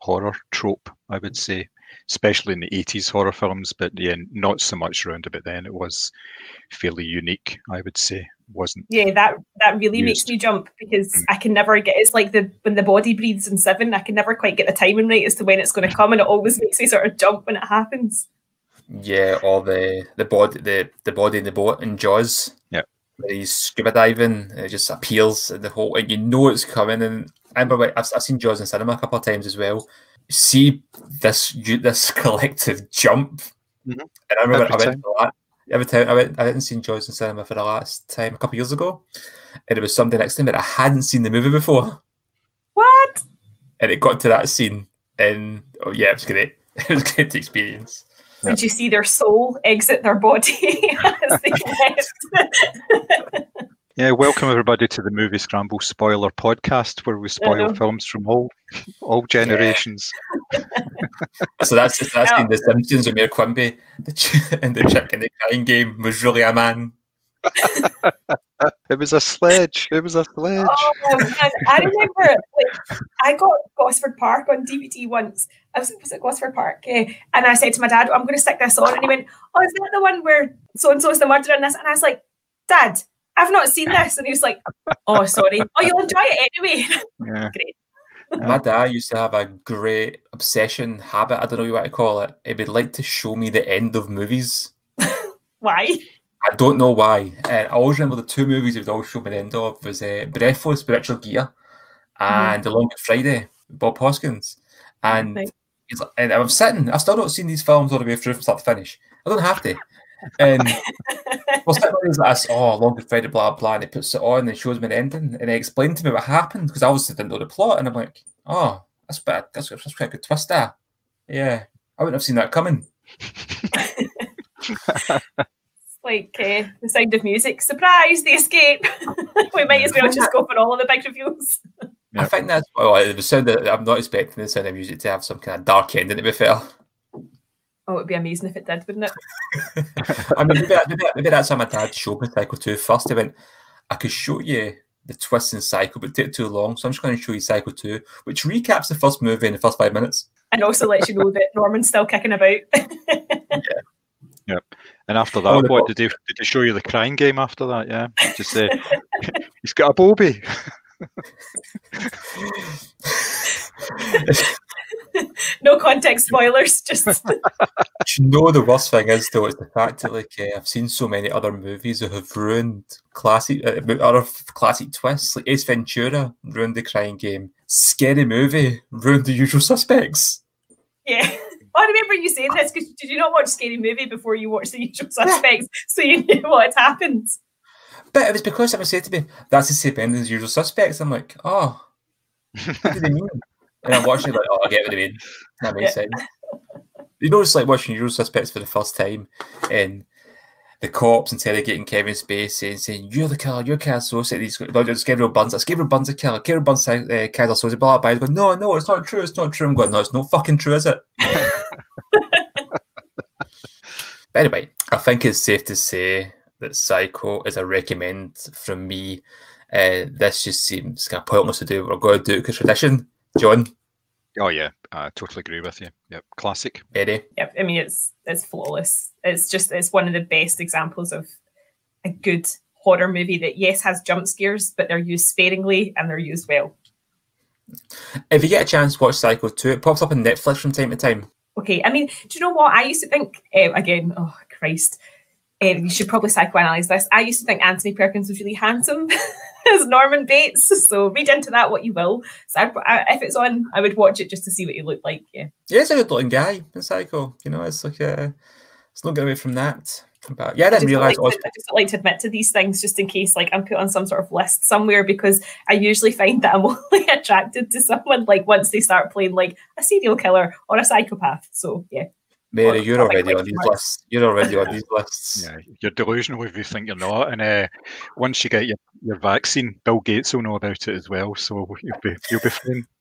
horror trope, I would say, especially in the 80s horror films. But yeah, not so much around about then. It was fairly unique, I would say. Wasn't Yeah, that that really makes me jump because mm. I can never get. It's like the when the body breathes in Seven. I can never quite get the timing right as to when it's going *laughs* to come, and it always makes me sort of jump when it happens. Yeah, or the the body the the body in the boat in Jaws. Yeah. he's scuba diving it just appears in the whole and you know it's coming. And I remember like, I've, I've seen Jaws in cinema a couple of times as well. See this you, this *laughs* collective jump, Mhm. and I remember Every I went to the la- every time I went I hadn't seen Jaws in cinema for the last time a couple of years ago, and it was somebody next to me that I hadn't seen the movie before, What? and it got to that scene, and oh yeah, it was great. *laughs* It was great to experience. Did you see their soul exit their body *laughs* as they left? *laughs* Yeah, welcome everybody to the Movie Scramble Spoiler Podcast, where we spoil know. films from all all generations. *laughs* So that's that's Yeah. the Simpsons with Mayor Quimby. The ch- and the chick in the crying game was really a man. It was a sledge. It was a sledge. Oh man, I remember like I got Gosford Park on DVD once. I was was it Gosford Park? Yeah. And I said to my dad, I'm gonna stick this on and he went, Oh, is that the one where so and so is the murderer in this? And I was like, Dad, I've not seen this. And he was like, Oh, sorry. Oh, you'll enjoy it anyway. *laughs* Yeah. Great. My dad used to have a great obsession habit. I don't know what you want to call it. He would like to show me the end of movies. *laughs* Why? I don't know why. And I always remember the two movies he would always show me the end of was uh, Breathless with Richard Gere mm. and The Long Friday Bob Hoskins. Oh, and Right. he's like, and I'm sitting, I've still not seen these films all the way through from start to finish. I don't have to. And *laughs* well, he's like, oh, Long Friday, blah, blah, and he puts it on and shows me the ending. And he explained to me what happened because I obviously didn't know the plot. And I'm like, oh, that's bad. That's, that's quite a good twist there. Yeah. I wouldn't have seen that coming. *laughs* Like uh, the sound of music. Surprise, the escape. *laughs* we might as well just go for all of the big reveals. I think that's well, the sound that I'm not expecting the sound of music to have some kind of dark ending. To be fair, Oh, it'd be amazing if it did, wouldn't it? *laughs* I mean, maybe, that- maybe, maybe that's how my dad showed me Psycho 2 first. He went, I could show you the twists in Psycho, but it take too long, so I'm just going to show you Psycho 2, which recaps the first movie in the first five minutes. And also lets you know that Norman's still kicking about. *laughs* Yep. And after Oh, that, the what did they did they show you the crying game after that? Yeah, just say *laughs* he's got a bobby. No context spoilers, just *laughs* you know the worst thing is though it's the fact that like uh, I've seen so many other movies that have ruined classic uh, other classic twists like Ace Ventura ruined the Crying Game, Scary Movie ruined The Usual Suspects. yeah. *laughs* I remember you saying this because did you not watch Scary Movie before you watched The Usual Suspects, so you knew what had happened? But it was because someone said to me, "That's the same ending as Usual Suspects." I'm like, "Oh, what do they mean?" And I'm watching it like, "Oh, I get what they mean. That makes sense." You know, it's like watching Usual Suspects for the first time, and the cops interrogating Kevin Spacey and saying, "You're the killer. You're Keyser Söze." He's going, "No, it's Gabriel Byrne. It's Gabriel Byrne the killer. Gabriel Byrne uh, Keyser Söze." Blah blah. He's going, "No, no, it's not true. It's not true." I'm going, "No, it's not fucking true, is it?" *laughs* But anyway, I think it's safe to say that Psycho is a recommend from me. Uh, this just seems kind of pointless to do. We're going to do it because tradition. John, Oh yeah, I totally agree with you. Yep, classic. Eddie, Yeah, I mean it's it's flawless. It's just it's one of the best examples of a good horror movie that yes has jump scares, but they're used sparingly and they're used well. if you get a chance to watch Psycho 2, it pops up on Netflix from time to time. Okay, I mean, do you know what I used to think? Um, again, oh Christ, um, you should probably psychoanalyze this. I used to think Anthony Perkins was really handsome *laughs* as Norman Bates. So read into that what you will. So I'd, I, if it's on, I would watch it just to see what he looked like. Yeah. Yeah, he's a good looking guy in Psycho. You know, it's like, uh, it's not getting away from that. But yeah, I I didn't don't realise like to, I just like to admit to these things just in case like I'm put on some sort of list somewhere because I usually find that I'm *laughs* only attracted to someone like once they start playing like a serial killer or a psychopath. So yeah. Mary, or- you're already on these lists. You're already on these lists. *laughs* Yeah, you're delusional if you think you're not. And uh, once you get your, your vaccine, Bill Gates will know about it as well. So you'll be you'll be fine. *laughs*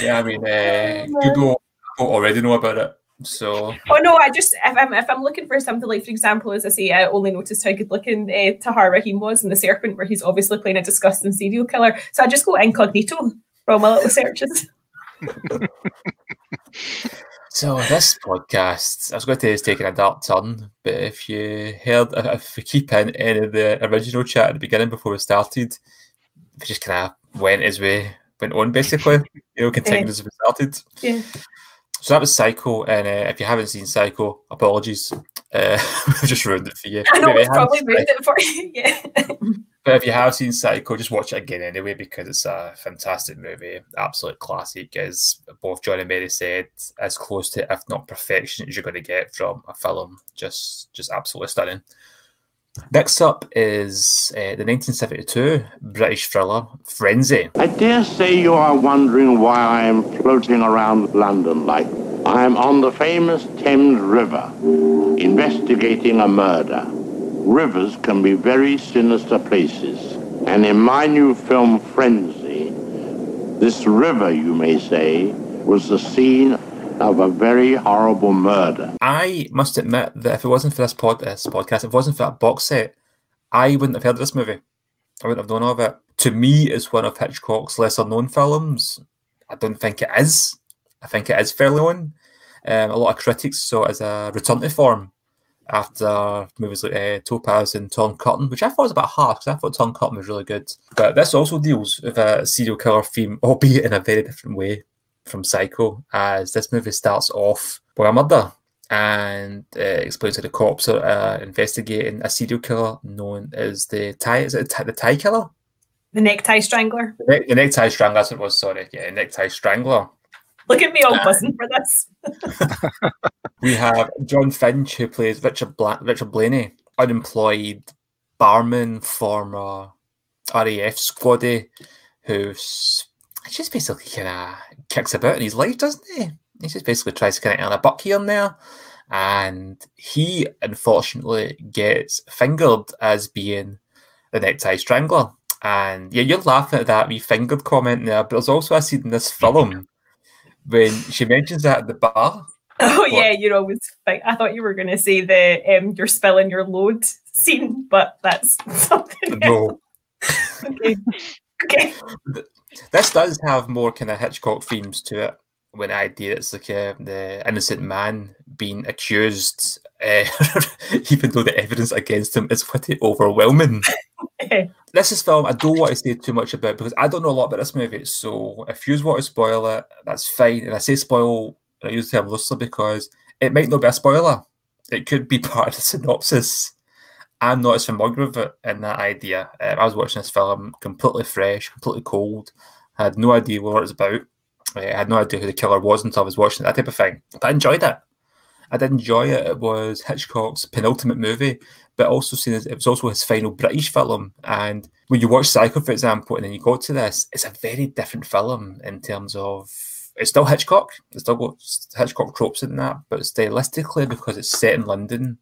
Yeah, I mean, uh, *laughs* Google already know about it. So Oh no, I just if I'm if I'm looking for something like, for example, as I say, I only noticed how good looking uh, Tahar Rahim was in The Serpent, where he's obviously playing a disgusting serial killer. So I just go incognito from all my little searches. So this podcast, I was going to say is taking a dark turn, but if you heard, if we keep in any of the original chat at the beginning before we started, we just kind of went as we went on, basically. *laughs* You know, continued as we started. Yeah. So that was Psycho, and uh, if you haven't seen Psycho, apologies. Uh, *laughs* we've just ruined it for you. I know But if you it's haven't probably ruined it for you. *laughs* Yeah. But if you have seen Psycho, just watch it again anyway because it's a fantastic movie, absolute classic. As both John and Mary said, as close to if not perfection as you're going to get from a film. Just, just absolutely stunning. Next up is uh, the 1972 British thriller Frenzy. I dare say you are wondering why I am floating around London like I am on the famous Thames River investigating a murder. Rivers can be very sinister places. And in my new film Frenzy, this river, you may say, was the scene of a very horrible murder. I must admit that if it wasn't for this, pod, this podcast, if it wasn't for that box set, I wouldn't have heard of this movie. I wouldn't have known of it. To me, it's one of Hitchcock's lesser known films. I don't think it is. I think it is fairly known. Um, a lot of critics saw it as a return to form after movies like uh, Topaz and Torn Curtain, which I thought was about half because I thought Torn Curtain was really good. But this also deals with a serial killer theme, *laughs* albeit in a very different way from Psycho, as this movie starts off with a murder and uh, explains how the cops are uh, investigating a serial killer known as the tie. Is it the tie killer? The necktie strangler. The, neck, the necktie strangler. That's what it was. Sorry, yeah, necktie strangler. Look at me all buzzing *laughs* for this. *laughs* We have Jon Finch who plays Richard Bla- Richard Blaney, unemployed barman, former RAF squaddy, who's just basically kind of kicks about in his life, doesn't he? he just basically tries to kind of earn a buck here and there. And he unfortunately gets fingered as being the necktie strangler. And yeah, you're laughing at that wee fingered comment there, but there's also a scene in this film when she mentions that at the bar. Oh What? yeah, you're always. Like, I thought you were going to say the um, you're spilling your load scene, but that's *laughs* something. No, okay. okay. this does have more kind of Hitchcock themes to it. When the idea it's like uh, the innocent man being accused, uh, *laughs* even though the evidence against him is pretty overwhelming. This is film I don't want to say too much about because I don't know a lot about this movie. So if you want to spoil it, that's fine. And I say spoil, I use the term loosely because it might not be a spoiler. It could be *laughs* part of the synopsis. I'm not as familiar with it in that idea. Um, I was watching this film completely fresh, completely cold. I had no idea what it was about. Uh, I had no idea who the killer was until I was watching that type of thing. But I enjoyed it. I did enjoy it. It was Hitchcock's penultimate movie, but also seen as it was also his final British film. And when you watch Psycho, for example, and then you go to this, it's a very different film in terms of it's still Hitchcock. It's still got Hitchcock tropes in that, but stylistically, because it's set in London,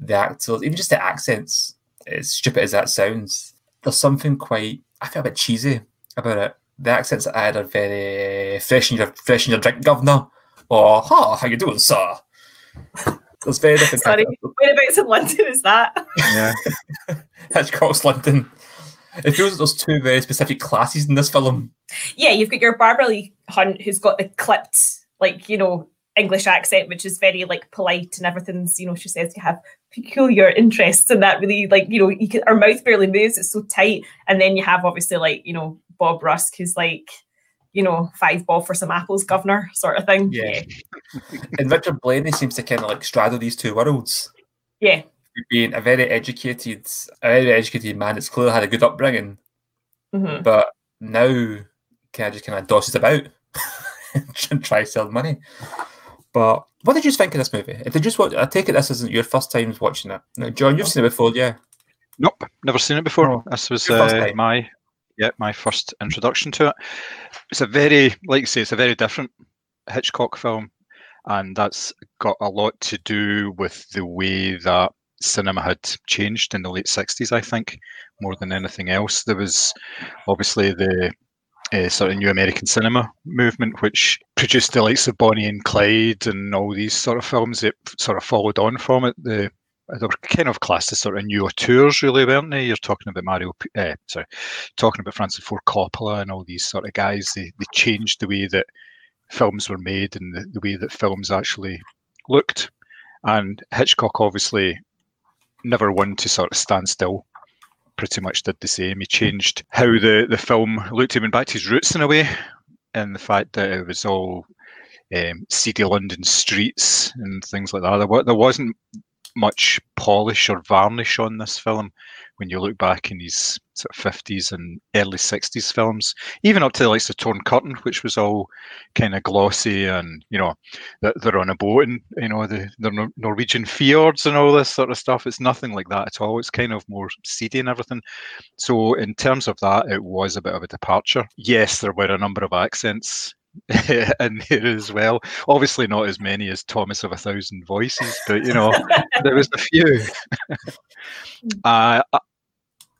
the actors, even just the accents, as stupid as that sounds, there's something quite I feel a bit cheesy about it. The accents are either very fresh in your fresh in your drink, governor, or huh, how you doing, sir? There's very different. Sorry, whereabouts in London is that? Yeah. *laughs* *laughs* Hitchcock's London. It feels like there's two very specific classes in this film. yeah, you've got your Barbara Lee Hunt who's got the clipped, like, you know, English accent, which is very like polite and everything's, you know, she says you have peculiar interests and that really like, you know, you can, her mouth barely moves, it's so tight. And then you have obviously like, you know, Bob Rusk who's like, you know, five bob for some apples governor sort of thing. Yeah. *laughs* and Richard Blaney seems to kind of like straddle these two worlds. Yeah. Being a very educated, a very educated man that's clearly had a good upbringing, Mhm. but now kind of just kind of dosses about *laughs* and try to sell money. But what did you think of this movie? If you just watch, I take it this isn't your first time watching it. Now, John, you've seen it before, yeah? Nope, never seen it before. Oh, this was uh, my yeah my first introduction to it. It's a very like you say, it's a very different Hitchcock film, and that's got a lot to do with the way that cinema had changed in the late '60s. I think more than anything else, there was obviously the uh, sort of new American cinema movement, which produced the likes of Bonnie and Clyde and all these sort of films that sort of followed on from it. The they were kind of classed as sort of new auteurs, really, weren't they? You're talking about Mario, uh, sorry, talking about Francis Ford Coppola and all these sort of guys. They they changed the way that films were made and the, the way that films actually looked. And Hitchcock obviously never one to sort of stand still. Pretty much did the same. He changed how the, the film looked. He went back to his roots in a way, and the fact that it was all um, seedy London streets and things like that. There, there wasn't much polish or varnish on this film when you look back in these sort of 50s and early 60s films, even up to the likes of Torn Curtain, which was all kind of glossy and, you know, they're on a boat and, you know, the, the Norwegian fjords and all this sort of stuff. It's nothing like that at all. It's kind of more seedy and everything. So, in terms of that, it was a bit of a departure. Yes, there were a number of accents *laughs* in there as well. Obviously, not as many as Thomas of a Thousand Voices, but you know, there was a few. *laughs* uh, I-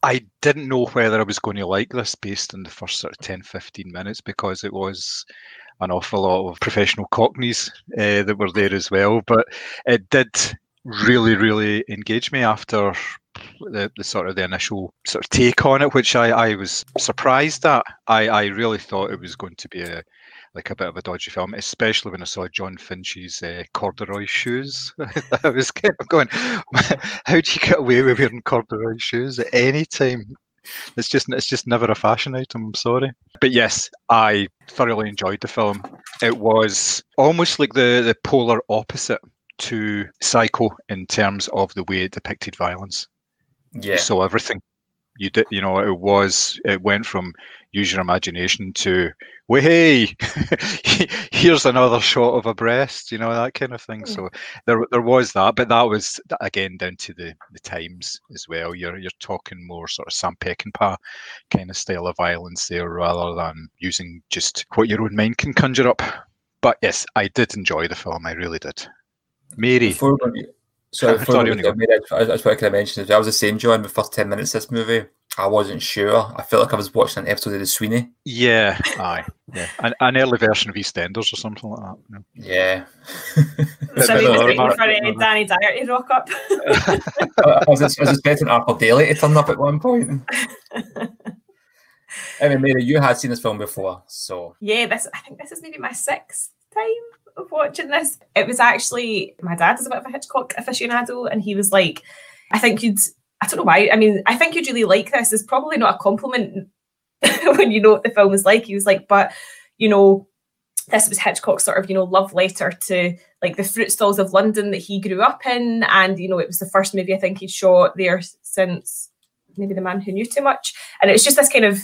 I didn't know whether I was going to like this based on the first sort of 10, 15 minutes because it was an awful lot of professional cockneys uh, that were there as well. But it did really, really engage me after the, the sort of the initial sort of take on it, which I, I was surprised at. I, I really thought it was going to be a like a bit of a dodgy film, especially when I saw Jon Finch's uh, corduroy shoes. *laughs* I was kind of going, *laughs* how do you get away with wearing corduroy shoes at any time? It's just it's just never a fashion item. I'm sorry, but yes, I thoroughly enjoyed the film. It was almost like the the polar opposite to Psycho in terms of the way it depicted violence. Yeah. You saw everything. You did, you know, it was, it went from use your imagination to, way, hey, *laughs* here's another shot of a breast, you know, that kind of thing. So mm. there, there was that, but that was again down to the the times as well. You're you're talking more sort of Sam Peckinpah kind of style of violence there, rather than using just what your own mind can conjure up. But yes, I did enjoy the film. I really did. Mary, Before so before Sorry, we on you go, go. I, I, I was going to mention is I was the same John the first ten minutes of this movie. I wasn't sure. I felt like I was watching an episode of The Sweeney. yeah, aye, yeah, an, an early version of EastEnders or something like that. no. Yeah. *laughs* So bit we of was waiting for uh, Danny Dyer to rock up. *laughs* I, was, I was expecting Arthur Daley to turn up at one point. *laughs* I mean, Mary, you had seen this film before, so yeah, this I think this is maybe my sixth time of watching this. It was actually my dad is a bit of a Hitchcock aficionado, and he was like, "I think you'd." I don't know why. I mean, I think you'd really like this. It's probably not a compliment *laughs* when you know what the film is like. He was like, but you know, this was Hitchcock's sort of, you know, love letter to like the fruit stalls of London that he grew up in. And, you know, it was the first movie I think he'd shot there since maybe The Man Who Knew Too Much. And it was just this kind of,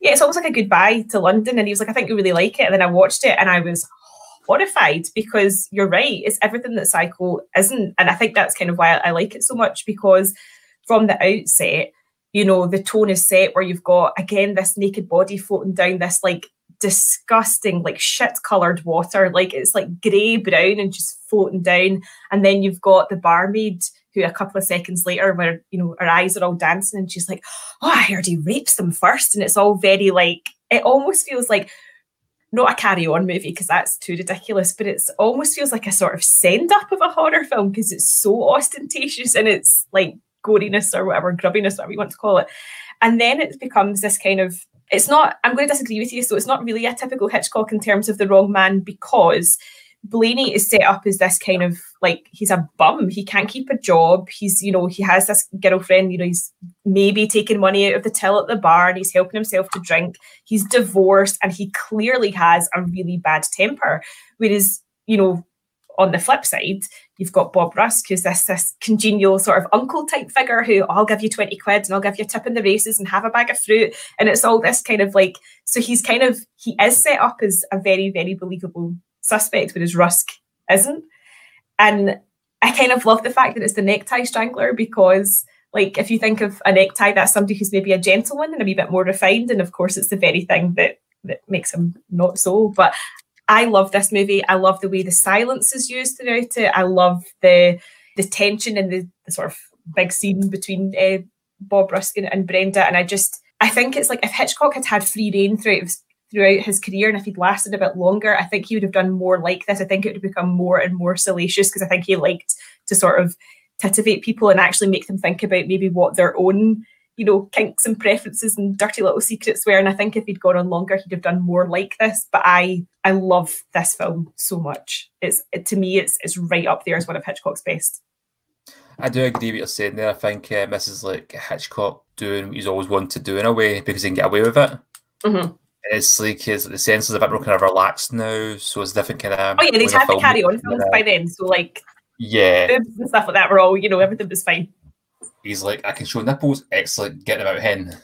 yeah, it's almost like a goodbye to London. And he was like, I think you really like it. And then I watched it and I was horrified because you're right. It's everything that Psycho isn't. And I think that's kind of why I like it so much because from the outset, you know, the tone is set where you've got, again, this naked body floating down this like disgusting, like shit colored water. Like it's like grey brown and just floating down. And then you've got the barmaid who a couple of seconds later, where, you know, her eyes are all dancing and she's like, Oh, I heard he rapes them first. And it's all very like, it almost feels like not a carry on movie because that's too ridiculous, but it's almost feels like a sort of send up of a horror film because it's so ostentatious and it's like goriness or whatever, grubbiness, whatever you want to call it. And then it becomes this kind of it's not I'm going to disagree with you, so it's not really a typical Hitchcock in terms of the wrong man because Blaney is set up as this kind of like he's a bum. He can't keep a job. He's, you know, he has this girlfriend, you know, he's maybe taking money out of the till at the bar and he's helping himself to drink. He's divorced and he clearly has a really bad temper. Whereas, you know, on the flip side, you've got Bob Rusk, who's this this congenial sort of uncle type figure who I'll give you 20 quid and I'll give you a tip in the races and have a bag of fruit. And it's all this kind of like, so he's kind of, he is set up as a very, very believable suspect, whereas Rusk isn't. And I kind of love the fact that it's the necktie strangler because, like, if you think of a necktie, that's somebody who's maybe a gentleman and a wee bit more refined. And of course, it's the very thing that that makes him not so. But I love this movie. I love the way the silence is used throughout it. I love the the tension and the, the sort of big scene between uh, Bob Ruskin and, Brenda. And I just I think it's like if Hitchcock had had free reign throughout throughout his career and if he'd lasted a bit longer, I think he would have done more like this. I think it would have become more and more salacious because I think he liked to sort of titivate people and actually make them think about maybe what their own you know, kinks and preferences and dirty little secrets were. And I think if he'd gone on longer, he'd have done more like this. But I I love this film so much. It's it, to me, it's it's right up there as one of Hitchcock's best. I do agree with what you're saying there. I think um, this is like Hitchcock doing what he's always wanted to do in a way because he can get away with it. Mm-hmm. It's like his the censors of it are kind of relaxed now, so it's different kind of. Oh yeah, they'd had the carry on films by then, so like Yeah, boobs and stuff like that were all you know everything was fine. he's like, I can show nipples, excellent, get about out hen.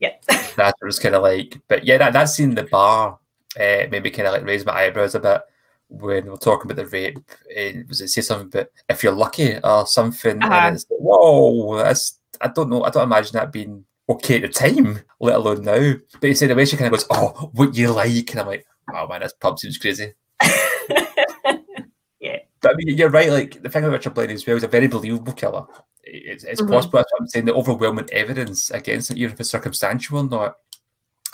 Yeah. *laughs* That's what it was kind of like. But yeah, that, that scene in the bar uh, made me kind of like raise my eyebrows a bit when we are talking about the rape. Uh, was it say something but if you're lucky or something? Uh-huh. And it's like, whoa, that's, I don't know, I don't imagine that being okay at the time, let alone now. But he said the way she kind of goes, oh, what you like? And I'm like, oh man, this pub seems crazy. *laughs* yeah. But I mean, you're right. Like the thing about Richard Blaney as well is a very believable killer. It's, it's Mhm. possible. That's what I'm saying. The overwhelming evidence against it, even if it's circumstantial or not.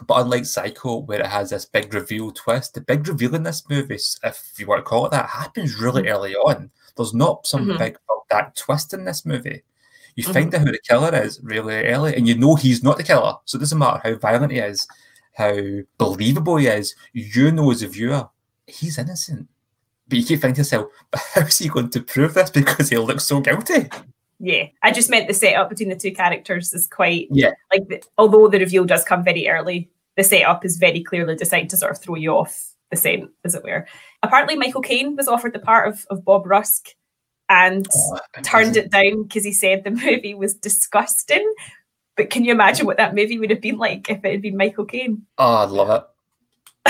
But unlike Psycho, where it has this big reveal twist, the big reveal in this movie, if you want to call it that, happens really early on. There's not some Mhm. big that twist in this movie. You mm-hmm. find out who the killer is really early, and you know he's not the killer. So it doesn't matter how violent he is, how believable he is. You know as a viewer, he's innocent. But you keep thinking to yourself, *laughs* but how's he going to prove this because he looks so guilty? Yeah, I just meant the setup between the two characters is quite Yeah. like the, although the reveal does come very early, the setup is very clearly designed to sort of throw you off the scent, as it were. Apparently, Michael Caine was offered the part of, of Bob Rusk and turned it down because he said the *laughs* movie was disgusting. But can you imagine what that movie would have been like if it had been Michael Caine? Oh, I'd love it.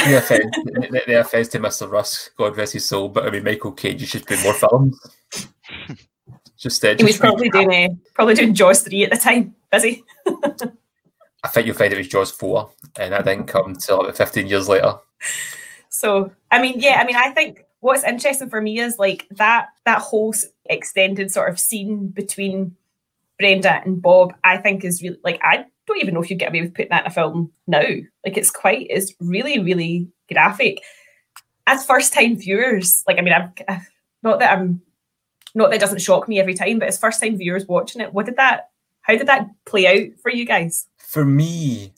No offense, no- no offense to Mr. Rusk, God rest his soul, but I mean, Michael Cage, you should do more films. *laughs* Just, uh, He was probably doing uh, probably doing Jaws three at the time, busy. *laughs* I think you'll find it was Jaws 4, and that didn't come until about 15 years later. So I mean, yeah, I mean, I think what's interesting for me is like that that whole extended sort of scene between Brenda and Bob. I think is really like I don't even know if you'd get away with putting that in a film now. Like it's quite it's really really graphic. As first time viewers, like I mean, I'm not that I'm not that doesn't shock me every time, but as first time viewers watching it, what did that? How did that play out for you guys? For me,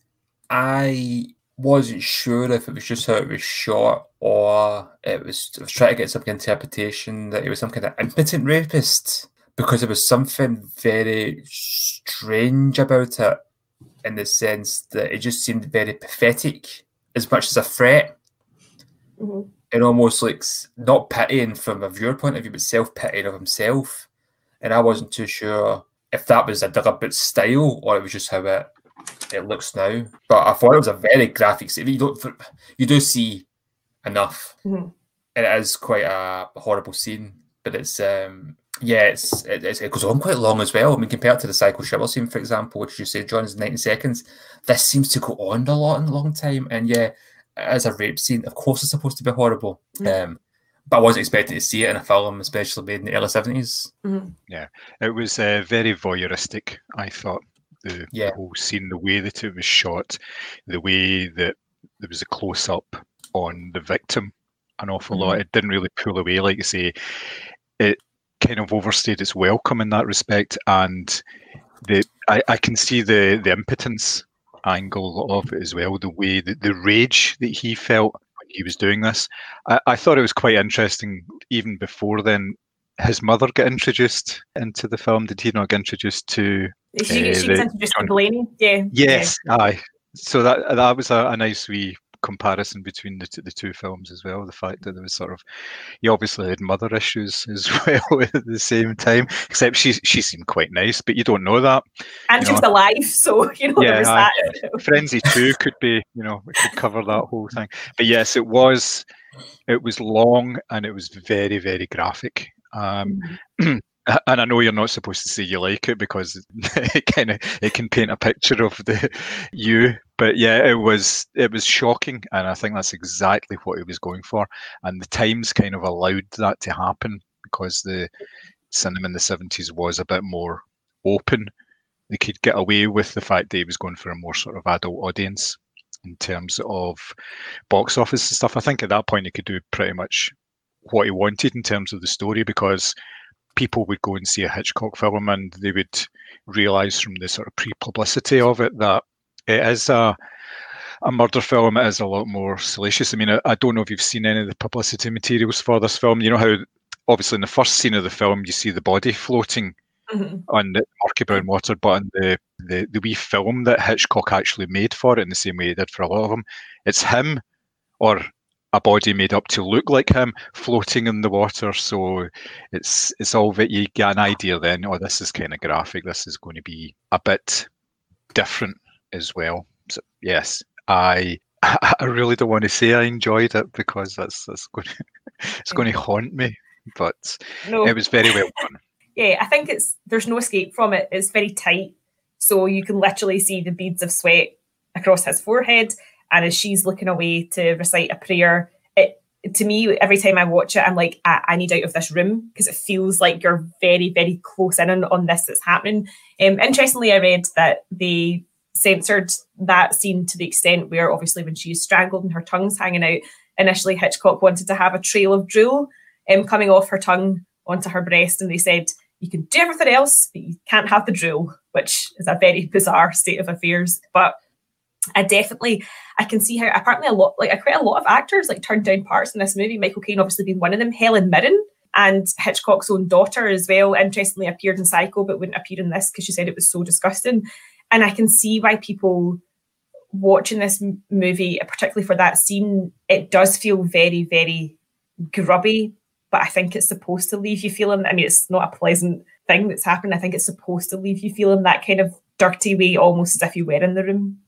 I wasn't sure if it was just how it was shot or it was, I was trying to get some interpretation that it was some kind of impotent rapist because there was something very strange about it in the sense that it just seemed very pathetic as much as a threat Mhm. and almost like not pitying from a viewer point of view, but self pitying of himself. And I wasn't too sure if that was a deliberate style or it was just how it it looks now. But I thought it was a very graphic. scene. You don't you do see enough. Mhm. It is quite a horrible scene, but it's um yeah, it's it, it's- it goes on quite long as well. I mean, compared to the Psycho Shower scene, for example, which you say John is ninety seconds, this seems to go on a lot in a long time. And yeah, as a rape scene, of course, it's supposed to be horrible. Um, but I wasn't expecting to see it in a film, especially made in the early seventies. Yeah, It was uh, very voyeuristic, I thought. The, Yeah. the whole scene, the way that it was shot, the way that there was a close up on the victim, an awful mm-hmm. lot. It didn't really pull away, like you say. It kind of overstayed its welcome in that respect, and the I, I can see the the impotence angle of it as well. The way that the rage that he felt when he was doing this, I, I thought it was quite interesting. Even before then, his mother get introduced into the film? Did he not get introduced to? She, uh, she the- was introduced to John- Blaney. Yeah. Yes, aye. So that that was a, a nice wee comparison between the two, the two films as well. The fact that there was sort of he obviously had mother issues *laughs* as well at the same time. Except she she seemed quite nice, but you don't know that. And you she was alive, so *laughs* you know there Yeah, that. Frenzy two could be, you know, it could cover that whole thing. But yes, it was it was long and it was very very graphic. Um, Mm-hmm. *clears throat* and I know you're not supposed to say you like it because *laughs* it kind of it can paint a picture of the you. But yeah, it was it was shocking, and I think that's exactly what he was going for. And the times kind of allowed that to happen because the cinema in the seventies was a bit more open. They could get away with the fact that he was going for a more sort of adult audience in terms of box office and stuff. I think at that point he could do pretty much what he wanted in terms of the story because people would go and see a Hitchcock film and they would realize from the sort of pre-publicity of it that it is a a murder film. It is a lot more salacious. I mean, I, I don't know if you've seen any of the publicity materials for this film. You know how obviously in the first scene of the film you see the body floating Mhm. on the murky brown water, but in the, the the wee film that Hitchcock actually made for it, in the same way he did for a lot of them, it's him or a body made up to look like him floating in the water. So it's it's all that you get an idea then. Oh, this is kind of graphic. This is going to be a bit different as well. So yes, I *laughs* I really don't want to say I enjoyed it because that's that's going *laughs* to, it's going to haunt me. But No. it was very well done. *laughs* yeah, I think it's there's no escape from it. It's very tight, so you can literally see the beads of sweat across his forehead. And as she's looking away to recite a prayer, it to me every time I watch it, I'm like, I, I need out of this room because it feels like you're very, very close in on, on this that's happening. Um, interestingly, I read that they censored that scene to the extent where obviously when she's strangled and her tongue's hanging out, initially Hitchcock wanted to have a trail of drool um, coming off her tongue onto her breast, and they said you can do everything else, but you can't have the drool, which is a very *laughs* bizarre state of affairs. But I definitely I can see how apparently a lot like quite a lot of actors like turned down parts in this movie. Michael Caine obviously being one of them, Helen Mirren. And Hitchcock's own daughter as well, interestingly appeared in Psycho, but wouldn't appear in this because she said it was so disgusting. And I can see why people watching this movie, particularly for that scene, it does feel very, very grubby. But I think it's supposed to leave you feeling. I mean, it's not a pleasant thing that's happened. I think it's supposed to leave you feeling that kind of dirty way, almost as if you were in the room.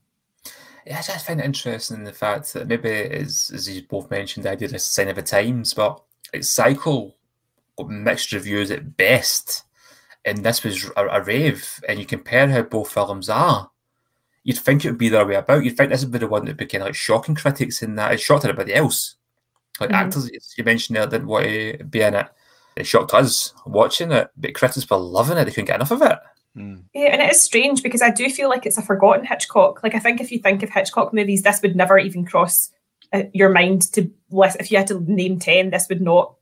Yeah, I just find it interesting the fact that maybe is, as you both mentioned, the idea is a sign of the times, but it's Psycho got mixed reviews at best, and this was a, a rave. And you compare how both films are, you'd think it would be the way about. You'd think this would be the one that would be kind of like shocking critics in that it shocked everybody else. Like Mhm. actors you mentioned there didn't want to be in it. It shocked us watching it, but critics were loving it. They couldn't get enough of it. Mm. Yeah, and it is strange because I do feel like it's a forgotten Hitchcock. Like I think if you think of Hitchcock movies, this would never even cross uh, your mind to list. If you had to name ten, this would not,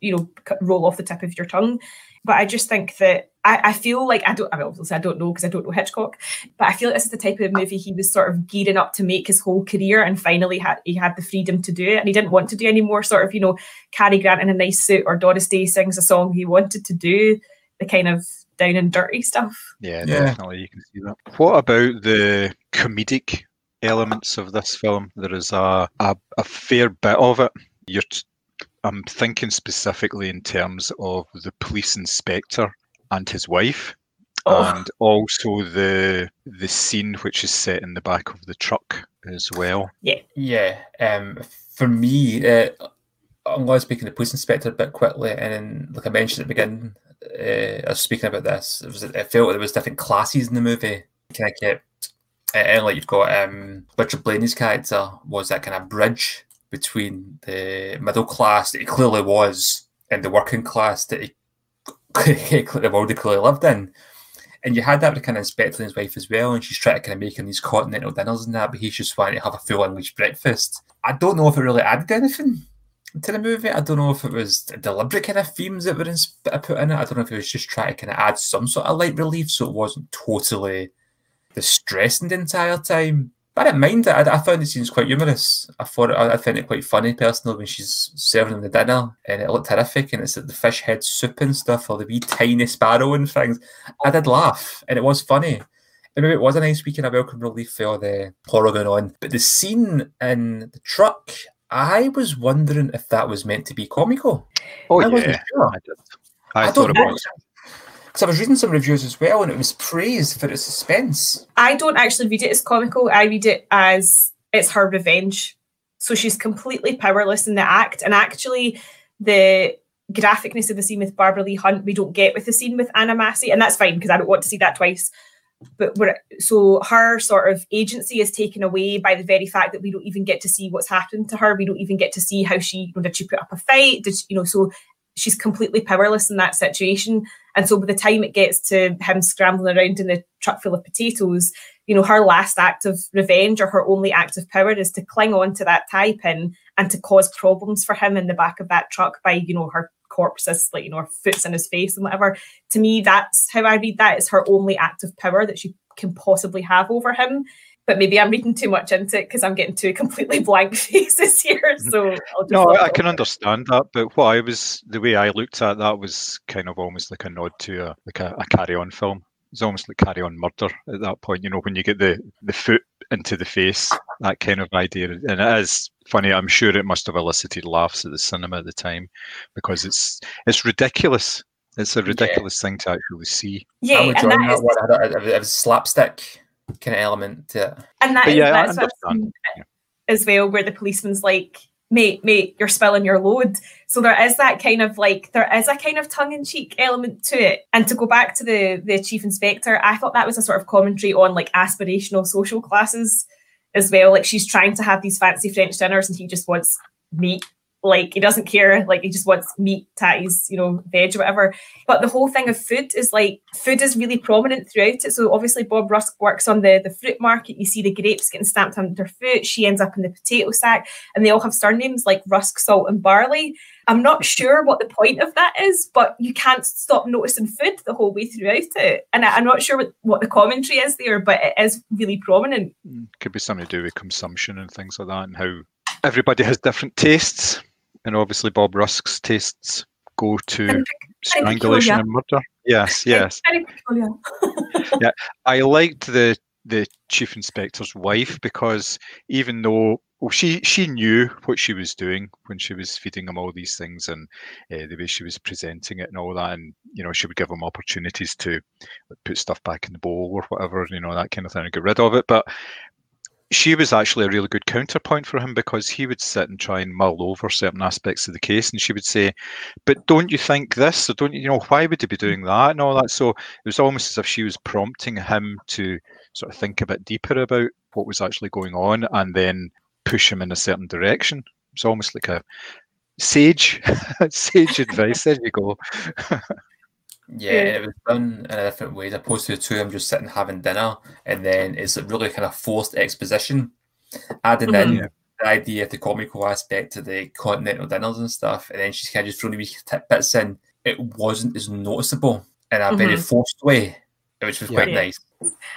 you know, roll off the tip of your tongue. But I just think that I, I feel like I don't. I mean, obviously I don't know because I don't know Hitchcock, but I feel like this is the type of movie he was sort of gearing up to make his whole career, and finally had he had the freedom to do it, and he didn't want to do any more sort of you know Cary Grant in a nice suit or Doris Day sings a song. He wanted to do the kind of down and dirty stuff. Yeah, Yeah. definitely, you can see that. What about the comedic elements of this film? There is a a, a fair bit of it. You're, t- I'm thinking specifically in terms of the police inspector and his wife, Oh. and also the the scene which is set in the back of the truck as well. Yeah, yeah. um, for me, uh, I'm going to speak of the police inspector a bit quickly, and then, like I mentioned at the beginning, uh, I was speaking about this. It was, it felt like there was different classes in the movie. Kind of kept, uh, like you've got um, Richard Blaney's character was that kind of bridge between the middle class that he clearly was and the working class that he *laughs* the world he clearly lived in. And you had that with kind of inspector and his wife as well, and she's trying to kind of make him these continental dinners and that, but he's just wanting to have a full English breakfast. I don't know if it really added anything to the movie. I don't know if it was deliberate kind of themes that were in, put in it. I don't know if it was just trying to kind of add some sort of light relief so it wasn't totally distressing the entire time. But I didn't mind it. I, I found the scenes quite humorous. I thought I, I found it quite funny personally when she's serving him the dinner and it looked horrific and it's like the fish head soup and stuff or the wee tiny sparrow and things. I did laugh and it was funny. And maybe it was a nice weekend of welcome relief for the horror going on. But the scene in the truck, I was wondering if that was meant to be comical. Oh I wasn't yeah, sure. I did. I, I thought don't it know. was. Because I was reading some reviews as well, and it was praised for its suspense. I don't actually read it as comical. I read it as it's her revenge. So she's completely powerless in the act. And actually, the graphicness of the scene with Barbara Leigh-Hunt, we don't get with the scene with Anna Massey. And that's fine because I don't want to see that twice. But we're, so her sort of agency is taken away by the very fact that we don't even get to see what's happened to her. We don't even get to see how she, you know, did she put up a fight? Did she, you know, so she's completely powerless in that situation. And so by the time it gets to him scrambling around in the truck full of potatoes, you know, her last act of revenge or her only act of power is to cling on to that tie pin and to cause problems for him in the back of that truck by, you know, her corpses, like, you know, her foot's in his face and whatever. To me, that's how I read that. It's her only act of power that she can possibly have over him. But maybe I'm reading too much into it because I'm getting two *laughs* completely blank faces here. Mm. So I'll just No, I, can understand that, but what I was the way I looked at that was kind of almost like a nod to a like a, a carry on film. It's almost like carry on murder at that point, you know, when you get the the foot into the face, that kind of idea. And it is funny, I'm sure it must have elicited laughs at the cinema at the time because it's it's ridiculous. It's a ridiculous thing to actually see. Yeah, I'm and enjoying that that is one. I don't- It was slapstick kind of element to it. And that But is yeah, I that's what I've understand. as well, where the policeman's like, "Mate, mate, you're spilling your load." So there is that kind of like there is a kind of tongue in cheek element to it. And to go back to the the chief inspector, I thought that was a sort of commentary on like aspirational social classes as well. Like she's trying to have these fancy French dinners, and he just wants meat. Like he doesn't care. Like he just wants meat, tatties, you know, veg or whatever. But the whole thing of food is like food is really prominent throughout it. So obviously Bob Rusk works on the the fruit market. You see the grapes getting stamped underfoot. She ends up in the potato sack, and they all have surnames like Rusk, Salt, and Barley. I'm not sure what the point of that is, but you can't stop noticing food the whole way throughout it. And I, I'm not sure what, what the commentary is there, but it is really prominent. Mm, could be something to do with consumption and things like that, and how everybody has different tastes. And obviously, Bob Rusk's tastes go to And strangulation peculiar. and murder. Yes, yes. Peculiar. *laughs* I liked the the chief inspector's wife because even though well, she she knew what she was doing when she was feeding him all these things and uh, the way she was presenting it and all that, and you know she would give him opportunities to put stuff back in the bowl or whatever, you know that kind of thing, and get rid of it. But she was actually a really good counterpoint for him because he would sit and try and mull over certain aspects of the case, and she would say, "But don't you think this? Or don't you, you know why would he be doing that and all that?" So it was almost as if she was prompting him to sort of think a bit deeper about what was actually going on and then push him in a certain direction. It's almost like a sage, *laughs* sage advice. There you go. *laughs* Yeah, it was done in a different way as opposed to the two of them just sitting having dinner, and then it's a really kind of forced exposition, adding in Mhm. the idea of the comical aspect to the continental dinners and stuff, and then she's kind of just throwing wee tidbits in. It wasn't as noticeable in a very Mhm. forced way, which was quite Yeah. nice.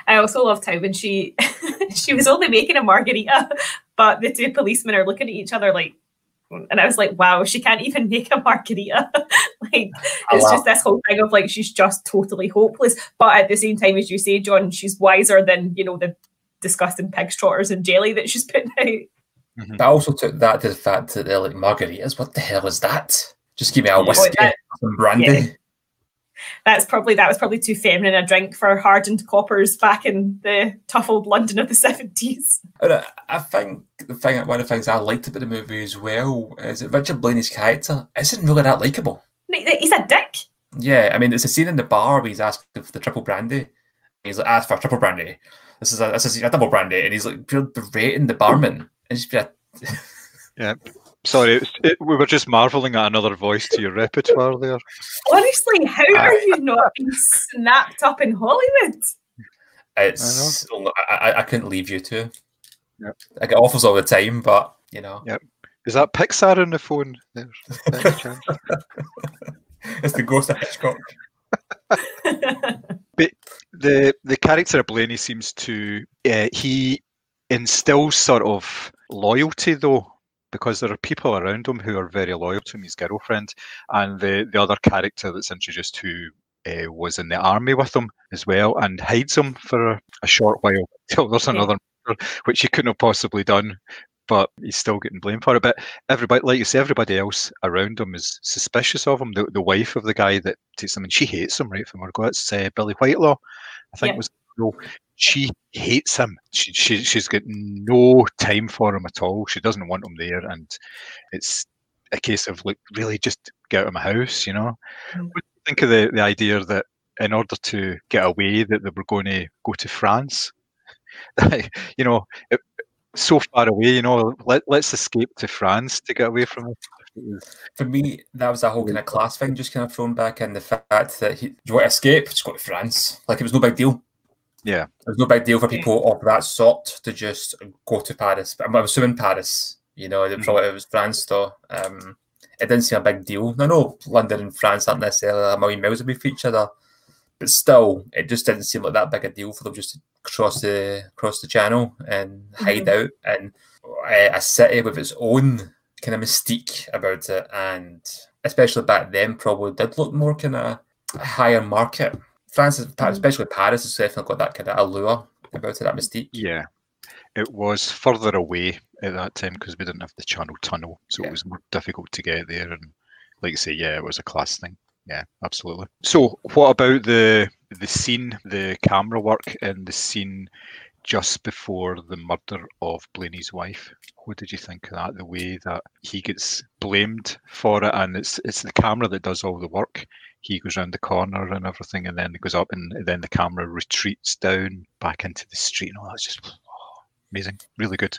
I also loved how when she *laughs* she was only making a margarita, but the two policemen are looking at each other like, and I was like, wow, she can't even *laughs* make a margarita. *laughs* like I it's laughed. just this whole thing of like she's just totally hopeless. But at the same time, as you say, John, she's wiser than you know the disgusting pig's trotters and jelly that she's putting out. Mm-hmm. But I also took that to the fact that they're like margaritas. What the hell is that? Just give me a Yeah. whiskey, oh, that- some brandy. yeah. That's probably that was probably too feminine a drink for hardened coppers back in the tough old London of the *laughs* seventies. I, I think the thing, one of the things I liked about the movie as well is that Richard Blaney's character isn't really that likable. He's a dick. Yeah, I mean, there's a scene in the bar where he's asking for the triple brandy. He's like, ask for a triple brandy. This is a this is a double brandy, and he's like pure berating the barman. And just be like, Yeah. *laughs* Sorry, it, it, we were just marveling at another voice to your repertoire there. Honestly, how are you not being snapped up in Hollywood? it's I, I, I couldn't leave you to. Yep. I get offers all the time, but you know, Yep. Is that Pixar on the phone? There, by *laughs* it's the ghost of Hitchcock. *laughs* But the the character of Blaney seems to uh, he instills sort of loyalty though because there are people around him who are very loyal to him, his girlfriend, and the the other character that's introduced who uh, was in the army with him as well and hides him for a, a short while till there's Yeah. another murder, which he couldn't have possibly done. But he's still getting blamed for it. But everybody, like you say, everybody else around him is suspicious of him. The, the wife of the guy that takes him, and she hates him right from her go. It's uh, Billie Whitelaw, I think Yeah. was. She hates him. She, she she's got no time for him at all. She doesn't want him there, and it's a case of like really just get out of my house. You know. Mm. What do you think of the the idea that in order to get away, that they were going to go to France? *laughs* you know, it, so far away. You know, let let's escape to France to get away from it. It For me, that was a whole kind of class thing just kind of thrown back in the fact that he, you want to escape, just go to France. Like it was no big deal. Yeah. It was no big deal for people of that sort to just go to Paris. But I'm assuming Paris, you know, they mm-hmm. probably it was France though. Um, it didn't seem a big deal. I know London and France aren't necessarily a million miles away from each other, but still, it just didn't seem like that big a deal for them just to cross the cross the channel and hide mm-hmm. out in a, a city with its own kind of mystique about it, and especially back then, probably did look more kind of a higher market. France, is- mm. especially Paris, has definitely got that kind of allure about it, that mystique. Yeah, it was further away at that time because we didn't have the Channel Tunnel, so Yeah. it was more difficult to get there. And like I say, yeah, it was a class thing. Yeah, absolutely. So, what about the the scene, the camera work in the scene just before the murder of Blaney's wife? What did you think of that? The way that he gets blamed for it, and it's it's the camera that does all the work. He goes around the corner and everything, and then it goes up, and then the camera retreats down back into the street, and all that's just oh, amazing, really good.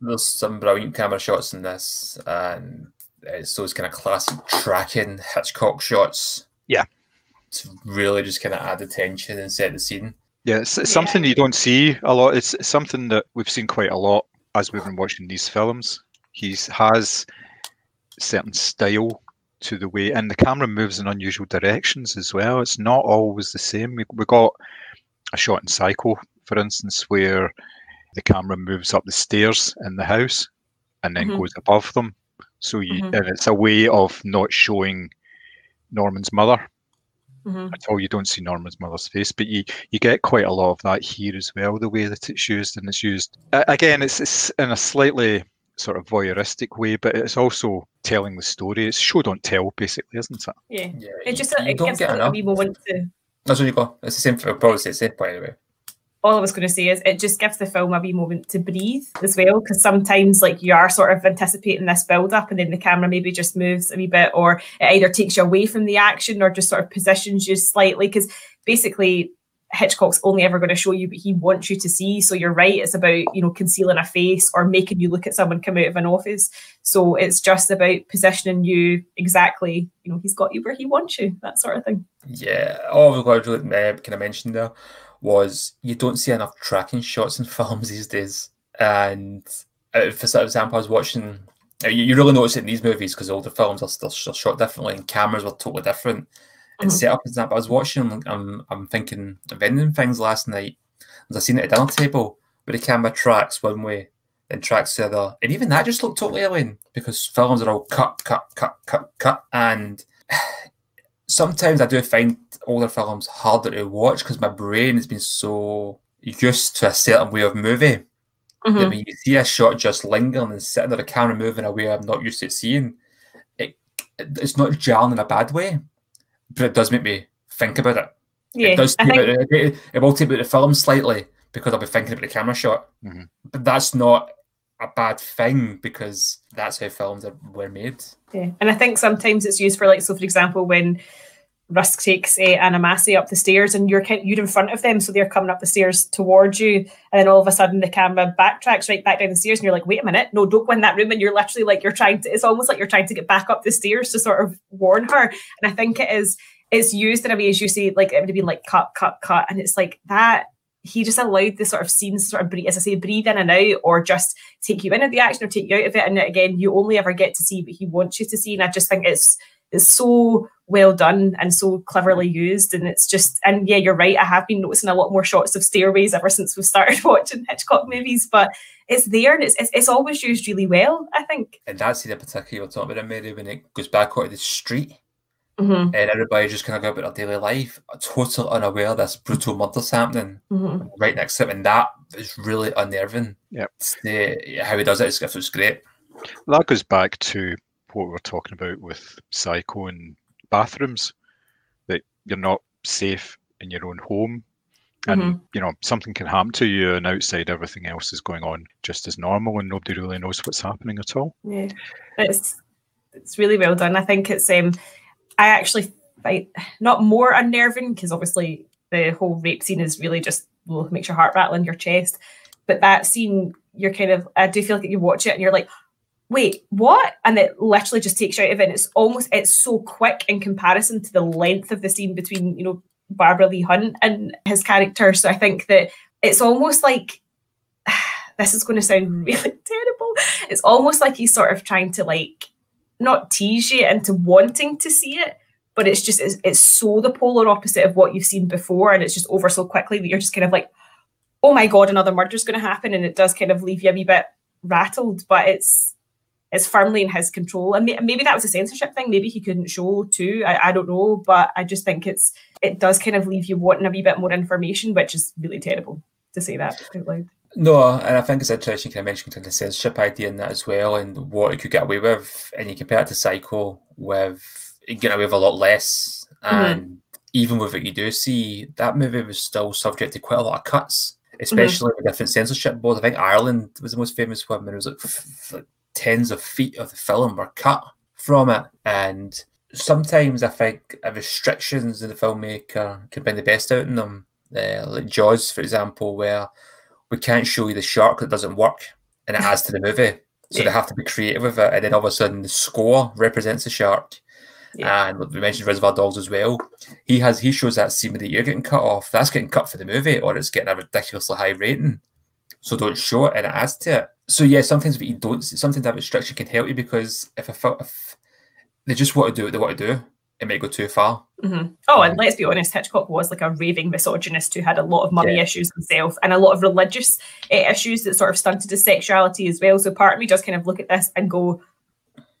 There's some brilliant camera shots in this, and uh, it's those kind of classic tracking Hitchcock shots. Yeah. To really just kind of add attention and set the scene. Yeah, it's, it's something you don't see a lot. It's, it's something that we've seen quite a lot as we've been watching these films. He has certain style to the way, and the camera moves in unusual directions as well. It's not always the same. We, we got a shot in Psycho, for instance, where the camera moves up the stairs in the house and then Mhm. goes above them. So you, Mhm. and it's a way of not showing Norman's mother Mhm. at all. You don't see Norman's mother's face, but you you get quite a lot of that here as well. The way that it's used, and it's used again, it's, it's in a slightly sort of voyeuristic way, but it's also telling the story. It's show don't tell, basically, isn't it? Yeah. Yeah, It just you it don't gives get a, a enough. wee moment to That's what you go. It's the same for probably the same by the way. all I was going to say is it just gives the film a wee moment to breathe as well because sometimes like you are sort of anticipating this build up and then the camera maybe just moves a wee bit or it either takes you away from the action or just sort of positions you slightly because basically Hitchcock's only ever going to show you what he wants you to see. So you're right, it's about, you know, concealing a face or making you look at someone come out of an office. So it's just about positioning you exactly, you know, he's got you where he wants you, that sort of thing. Yeah, all got to uh, kind of mention there was you don't see enough tracking shots in *laughs* films these days. And uh, for example, I was watching, you, you really notice it in these movies because older films are still shot differently and cameras were totally different and Mhm. set up and that. But I was watching, and I'm, I'm thinking of ending things last night. As I seen it at dinner table where the camera tracks one way, then tracks the other, and even that just looked totally alien because films are all cut, cut, cut, cut, cut, and *sighs* sometimes I do find older films harder to watch because my brain has been so used to a certain way of movie that Mhm. when you see a shot just lingering and sitting there, the camera moving a way I'm not used to seeing, it it's not jarring in a bad way, but it does make me think about it. Yeah, it does. I take think- about, it, it will take about the film slightly because I'll be thinking about the camera shot, Mhm. but that's not a bad thing because that's how films are, were made. Yeah, and I think sometimes it's used for like so. For example, when Rusk takes uh, Anna Massey up the stairs, and you're you're in front of them, so they're coming up the stairs towards you, and then all of a sudden the camera backtracks right back down the stairs, and you're like, wait a minute, no, don't go in that room, and you're literally like you're trying to. It's almost like you're trying to get back up the stairs to sort of warn her, and I think it is. It's used in a way as you see, like it would have been like cut, cut, cut, and it's like that. He just allowed the sort of scenes sort of breathe, as I say, breathe in and out, or just take you into the action or take you out of it. And again, you only ever get to see what he wants you to see. And I just think it's it's so well done and so cleverly used. And it's just and yeah, you're right. I have been noticing a lot more shots of stairways ever since we started *laughs* watching Hitchcock movies, but it's there and it's it's, it's always used really well. I think. And that's the particular you're talking about, Mary, when it goes back onto the street Mhm, and everybody just kind of go about their daily life, totally unaware this brutal murder's happening mhm. right next to it, and that is really unnerving. Yeah, It's the, how he does it is it's great. That goes back to what we were talking about with Psycho and bathrooms, that you're not safe in your own home. And Mhm. you know something can happen to you, and outside everything else is going on just as normal, and nobody really knows what's happening at all. Yeah, it's it's really well done. I think it's um, I actually find not more unnerving because obviously the whole rape scene is really just well, makes your heart rattle in your chest. But that scene, you're kind of I do feel like you watch it and you're like, wait, what? And it literally just takes you out of it. And it's almost it's so quick in comparison to the length of the scene between you know Barbara Leigh-Hunt and his character. So I think that it's almost like *sighs* this is going to sound *laughs* really terrible. It's almost like he's sort of trying to like not tease you into wanting to see it, but it's just it's, it's so the polar opposite of what you've seen before, and it's just over so quickly that you're just kind of like, oh my god, another murder's going to happen, and it does kind of leave you a wee bit rattled, but it's it's firmly in his control, and maybe that was a censorship thing. Maybe he couldn't show too. I, I don't know, but I just think it's it does kind of leave you wanting a wee bit more information, which is really terrible to say that out loud. No, and I think it's interesting. Can I mention kind of the censorship idea in that as well, and what it could get away with, and you compare it to Psycho with it getting away with a lot less, and even with what you do see, that movie was still subject to quite a lot of cuts, especially with different censorship boards. I think Ireland was the most famous one, and it was like, f- like tens of feet of the film were cut from it, and sometimes I think restrictions in the filmmaker can bring the best out in them. Uh, like Jaws, for example, where we can't show you the shark that doesn't work and it adds to the movie. So they have to be creative with it. And then all of a sudden the score represents the shark. Yeah. And we mentioned Reservoir Dogs as well. He has he shows that scene with the ear getting cut off. That's getting cut for the movie or it's getting a ridiculously high rating. So don't show it and it adds to it. So yeah, sometimes what you don't see, sometimes that restriction can help you because if a fil- if they just want to do what they want to do, it may go too far. hmm Oh, and let's be honest, Hitchcock was like a raving misogynist who had a lot of money Yeah. issues himself and a lot of religious uh, issues that sort of stunted his sexuality as well. So part of me does kind of look at this and go,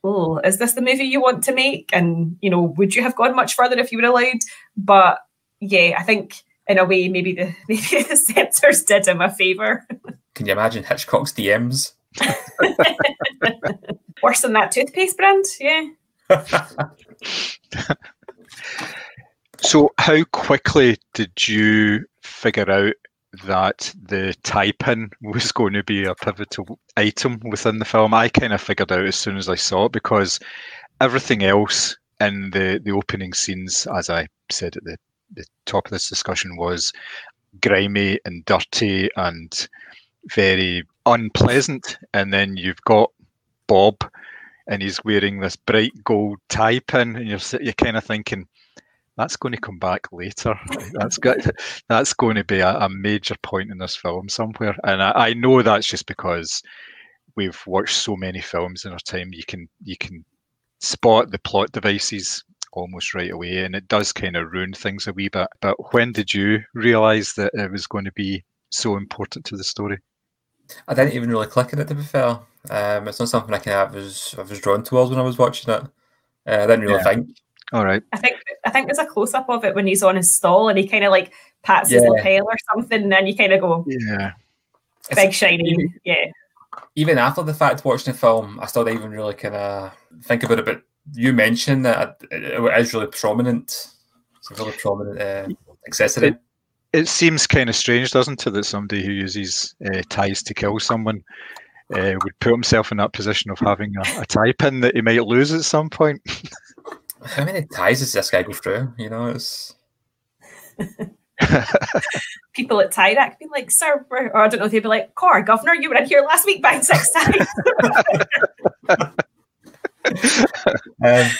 "Oh, is this the movie you want to make?" And you know, would you have gone much further if you were allowed? But yeah, I think in a way, maybe the *laughs* maybe the censors did him a favor. Can you imagine Hitchcock's DMs? *laughs* Worse than that toothpaste brand, yeah. So, how quickly did you figure out that the type in was going to be a pivotal item within the film? I kind of figured out as soon as I saw it because everything else in the, the opening scenes, as I said at the the top of this discussion was grimy and dirty and very unpleasant, and then you've got Bob, and he's wearing this bright gold tie pin, and you're you're kind of thinking. That's going to come back later. *laughs* That's got, that's going to be a, a major point in this film somewhere, and I, I know that's just because we've watched so many films in our time. You can you can spot the plot devices almost right away, and it does kind of ruin things a wee bit. But when did you realise that it was going to be so important to the story? I didn't even really click on it to be fair. Um, it's not something I kind of was I was drawn towards when I was watching it. Uh, I didn't really Yeah. think. All right. I think I think there's a close up of it when he's on his stall and he kind of like pats his Yeah. lapel or something, and then you kind of go Yeah. big shiny, yeah. Even after the fact, watching the film, I still didn't even really kind of think about it. But you mentioned that it, it is really prominent. It's a really prominent uh, accessory. It seems kind of strange, doesn't it, that somebody who uses uh, ties to kill someone uh, would put himself in that position of having a, a tie pin that he might lose at some point. *laughs* How many ties does this guy go through? You know, it's *laughs* People at Tie Rack be like, "Sir," or I don't know, if they'd be like, "Car, Governor, you were in here last week buying six ties." *laughs* um,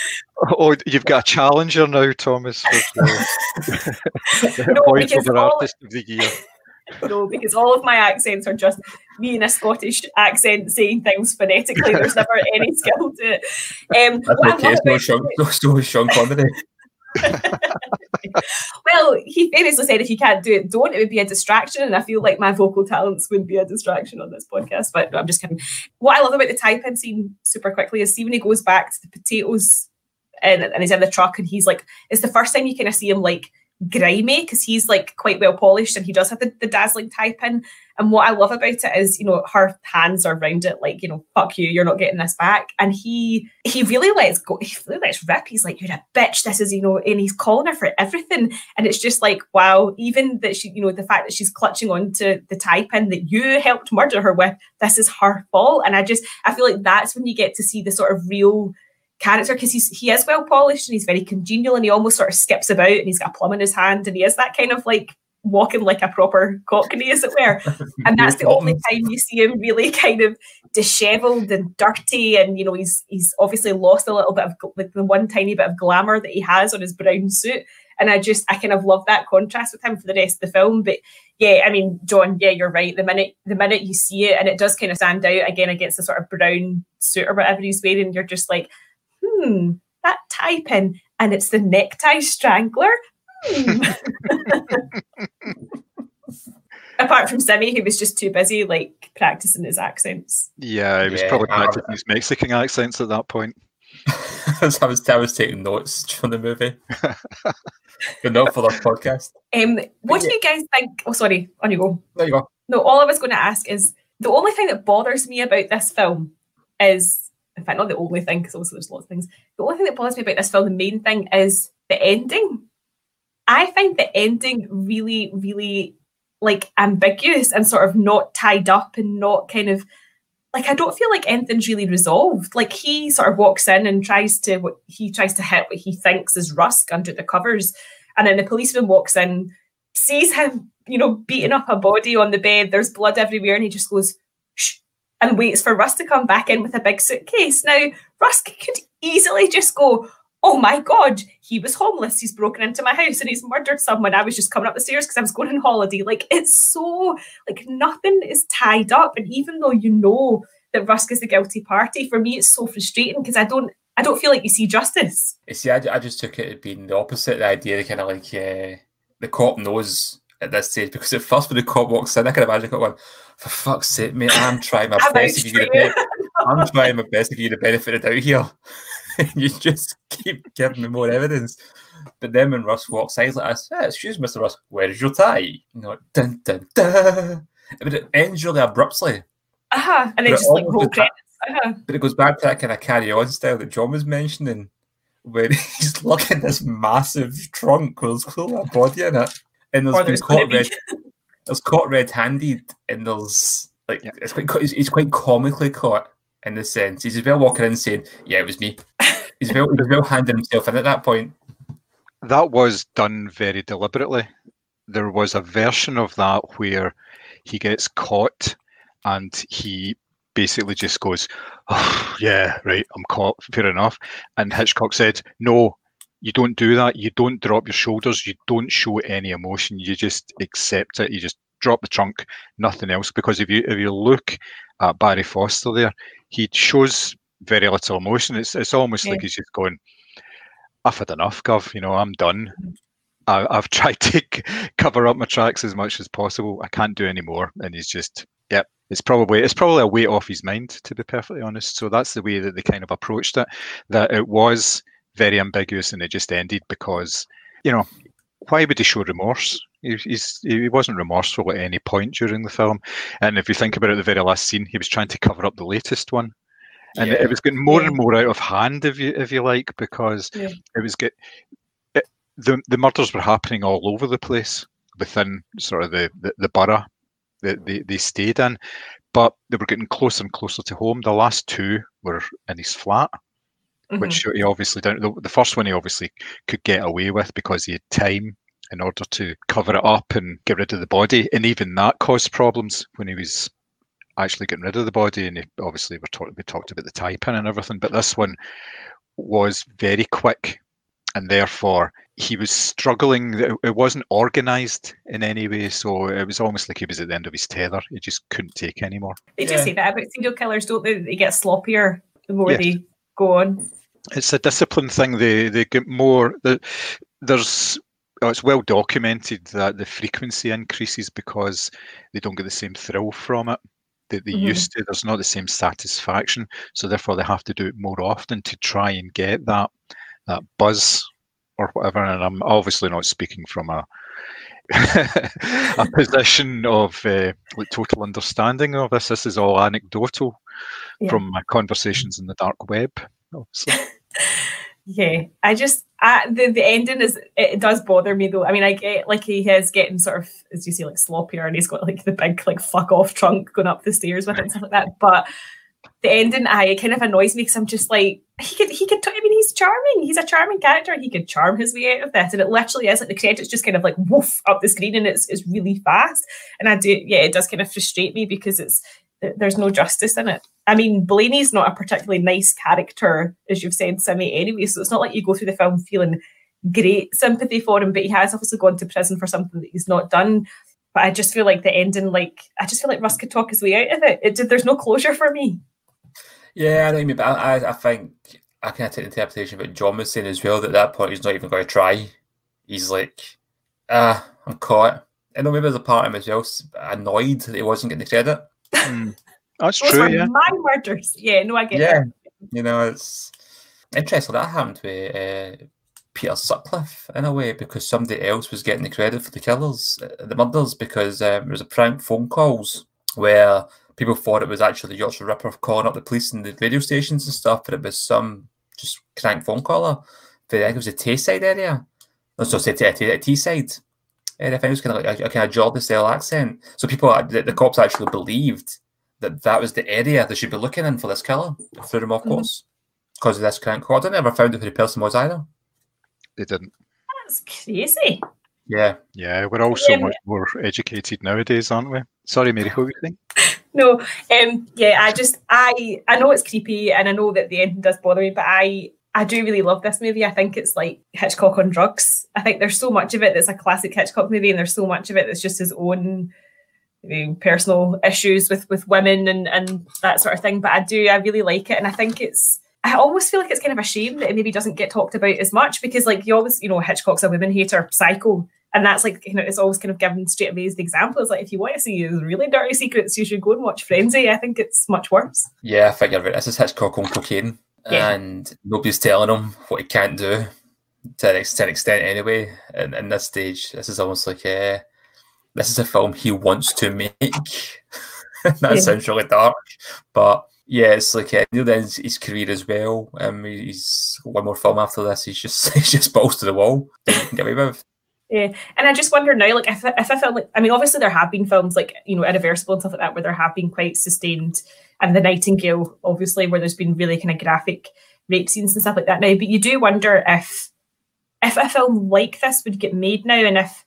oh, you've got a challenger now, Thomas. For the, the No, because all- artist of the year. No, because all of my accents are just me in a Scottish accent saying things phonetically. There's never any *laughs* skill to it. Um, that's okay. It's no Sean, no, no Sean Connery. *laughs* well, he famously said, if you can't do it, don't. It would be a distraction. And I feel like my vocal talents would be a distraction on this podcast. But I'm just kidding. What I love about the type in scene super quickly is see when he goes back to the potatoes and, and he's in the truck and he's like, it's the first time you kind of see him like grimy because he's like quite well polished and he does have the, the dazzling type in. And what I love about it is, you know, her hands are around it, like, you know, fuck you, you're not getting this back. And he he really lets go, he really lets rip. He's like, You're a bitch, this is, you know, and he's calling her for everything. And it's just like, wow, even that she, you know, the fact that she's clutching on to the tie pin that you helped murder her with, this is her fault. And I just I feel like that's when you get to see the sort of real character because he's he is well polished and he's very congenial and he almost sort of skips about and he's got a plum in his hand and he is that kind of like walking like a proper cockney as it were. *laughs* And that's the only time you see him really *laughs* kind of disheveled and dirty and you know he's he's obviously lost a little bit of like the one tiny bit of glamour that he has on his brown suit. And I just I kind of love that contrast with him for the rest of the film. But yeah I mean John yeah you're right. The minute the minute you see it and it does kind of stand out again against the sort of brown suit or whatever he's wearing you're just like hmm that tie pin and it's the necktie strangler Hmm. *laughs* apart from Simmy who was just too busy like practicing his accents Yeah, he was Yeah, probably practicing his Mexican accents at that point. *laughs* I was I was taking notes from the movie, *laughs* but not for the podcast. um what do you guys think oh sorry on you go There you go. No, all I was going to ask is the only thing that bothers me about this film is, in fact, not the only thing, because obviously there's lots of things. The only thing that bothers me about this film, the main thing, is the ending. I find the ending really, really like ambiguous and sort of not tied up and not kind of like I don't feel like anything's really resolved. Like he sort of walks in and tries to what he tries to hit what he thinks is Rusk under the covers, and then the policeman walks in, sees him, you know, beating up a body on the bed. There's blood everywhere, and he just goes and waits for Rusk to come back in with a big suitcase. Now Rusk could easily just go. Oh my god, he was homeless. He's broken into my house and he's murdered someone. I was just coming up the stairs because I was going on holiday. Like it's so like nothing is tied up. And even though you know that Rusk is the guilty party, for me it's so frustrating because I don't I don't feel like you see justice. You see, I, I just took it as being the opposite. The idea, kind of like uh, the cop knows at this stage because at first when the cop walks in, I can imagine going, "For fuck's sake, mate, I'm trying my *laughs* best to give you the benefit. I'm trying my best to give you the benefit of the doubt here." and *laughs* you just keep giving me more evidence. But then when Rusk walks in, he's like, "Ah, "Excuse me, Mr. Rusk, where's your tie?" You know, dun dun dun. But it ends really abruptly. Uh-huh. And But just like all roll the credits. Uh-huh. But it goes back to that kind of carry on style that John was mentioning, where *laughs* he's looking at this massive trunk with a body in it, and Or there's been there's caught be. red, there's caught red-handed, and there's like it's quite co- he's, he's quite comically caught in the sense he's as well walking in saying, "Yeah, it was me." *laughs* He's well, he's well handing himself in at that point. that was done very deliberately. There was a version of that where he gets caught and he basically just goes, oh, "Yeah, right, I'm caught. Fair enough." And Hitchcock said, "No, you don't do that. You don't drop your shoulders. You don't show any emotion. You just accept it. You just drop the trunk, nothing else. Because if you if you look at Barry Foster there, he shows very little emotion. It's it's almost Yeah. like he's just going, "I've had enough, Gov. You know, I'm done. I, I've *laughs* tried to cover up my tracks as much as possible. I can't do any more." And he's just, yep. It's probably it's probably a weight off his mind, to be perfectly honest. So that's the way that they kind of approached it. That it was very ambiguous and it just ended because, you know, why would he show remorse? He, he's, he wasn't remorseful at any point during the film. And if you think about it, the very last scene, he was trying to cover up the latest one. And it, Yeah. it was getting more Yeah. and more out of hand, if you if you like, because Yeah. it was get it, the the murders were happening all over the place within sort of the the, the borough that they, they stayed in, but they were getting closer and closer to home. The last two were in his flat Mhm. which he obviously didn't. The, the first one he obviously could get away with because he had time in order to cover it up and get rid of the body, and even that caused problems when he was actually getting rid of the body. And he, obviously, we talked we talked about the tie pin and everything, but this one was very quick, and therefore he was struggling. It it wasn't organised in any way, so it was almost like he was at the end of his tether. He just couldn't take anymore. They do Yeah. say that about serial killers, don't they? They get sloppier the more Yes. they go on. It's a discipline thing. They they get more. The, there's oh, it's well documented that the frequency increases because they don't get the same thrill from it that they Mhm. used to. There's not the same satisfaction, so therefore they have to do it more often to try and get that that buzz or whatever. And I'm obviously not speaking from a *laughs* a position of uh, like total understanding of this. This is all anecdotal Yeah. from my conversations in the dark web. Obviously. *laughs* Yeah, I just I, the the ending is it does bother me though. I mean, I get like he is getting sort of as you say like sloppier, and he's got like the big like fuck off trunk going up the stairs with it and stuff like that. But the ending, I it kind of annoys me because I'm just like he could he could. I mean, he's charming. He's a charming character. He could charm his way out of this, and it literally is like the credits just kind of like woof up the screen, and it's it's really fast. And I do yeah, it does kind of frustrate me because it's there's no justice in it. I mean, Blaney's not a particularly nice character, as you've said, Simi, anyway. So it's not like you go through the film feeling great sympathy for him, but he has obviously gone to prison for something that he's not done. But I just feel like the ending, like I just feel like Rusk could talk his way out of it. it there's no closure for me. Yeah, I know you mean, but I, I, think I can take the interpretation what John was saying as well. That at that point, he's not even going to try. He's like, ah, I'm caught. I know maybe there's a part of him as well, annoyed that he wasn't getting the credit. Mm. That's true, yeah. my murders. Yeah, no, I get Yeah. that. You know, it's interesting that happened with uh, Peter Sutcliffe in a way because somebody else was getting the credit for the killers, uh, the murders, because um, there was a prank phone calls where people thought it was actually the Yorkshire Ripper calling up the police and the radio stations and stuff, but it was some just crank phone caller. For, I think it was the Tayside area. No, so say T- T- Teesside. And I think it was kind of like a, a kind of Geordie style accent. So people, the, the cops actually believed that that was the area they should be looking in for this killer through them off Mhm. course because of this crank call. I never found out who the person was either. They didn't. That's crazy. Yeah. Yeah, we're all so Yeah. much more educated nowadays, aren't we? Sorry, Mary, what were you saying? *laughs* No, um, yeah, I just I I know it's creepy and I know that the ending does bother me, but I I do really love this movie. I think it's like Hitchcock on drugs. I think there's so much of it that's a classic Hitchcock movie, and there's so much of it that's just his own personal issues with with women and and that sort of thing. But I do I really like it, and I think it's. I almost feel like it's kind of a shame that it maybe doesn't get talked about as much because, like, you always, you know, Hitchcock's a women hater, psycho, and that's like, you know, it's always kind of given straight away as the example. It's like, if you want to see his really dirty secrets, you should go and watch Frenzy. I think it's much worse. Yeah, I think you're right. This is Hitchcock on cocaine, Yeah. and nobody's telling him what he can't do to an ex- to an extent anyway. And in this stage, this is almost like a, this is a film he wants to make. *laughs* that Yeah. sounds really dark, but yeah, it's like uh, near the end of his career as well. Um, he's one more film after this. He's just *laughs* he's just balls to the wall. That you can get away with. Yeah, and I just wonder now, like if if I felt like, I mean, obviously there have been films like you know Irreversible and stuff like that where there have been quite sustained, and The Nightingale, obviously, where there's been really kind of graphic rape scenes and stuff like that now. But you do wonder if if a film like this would get made now, and if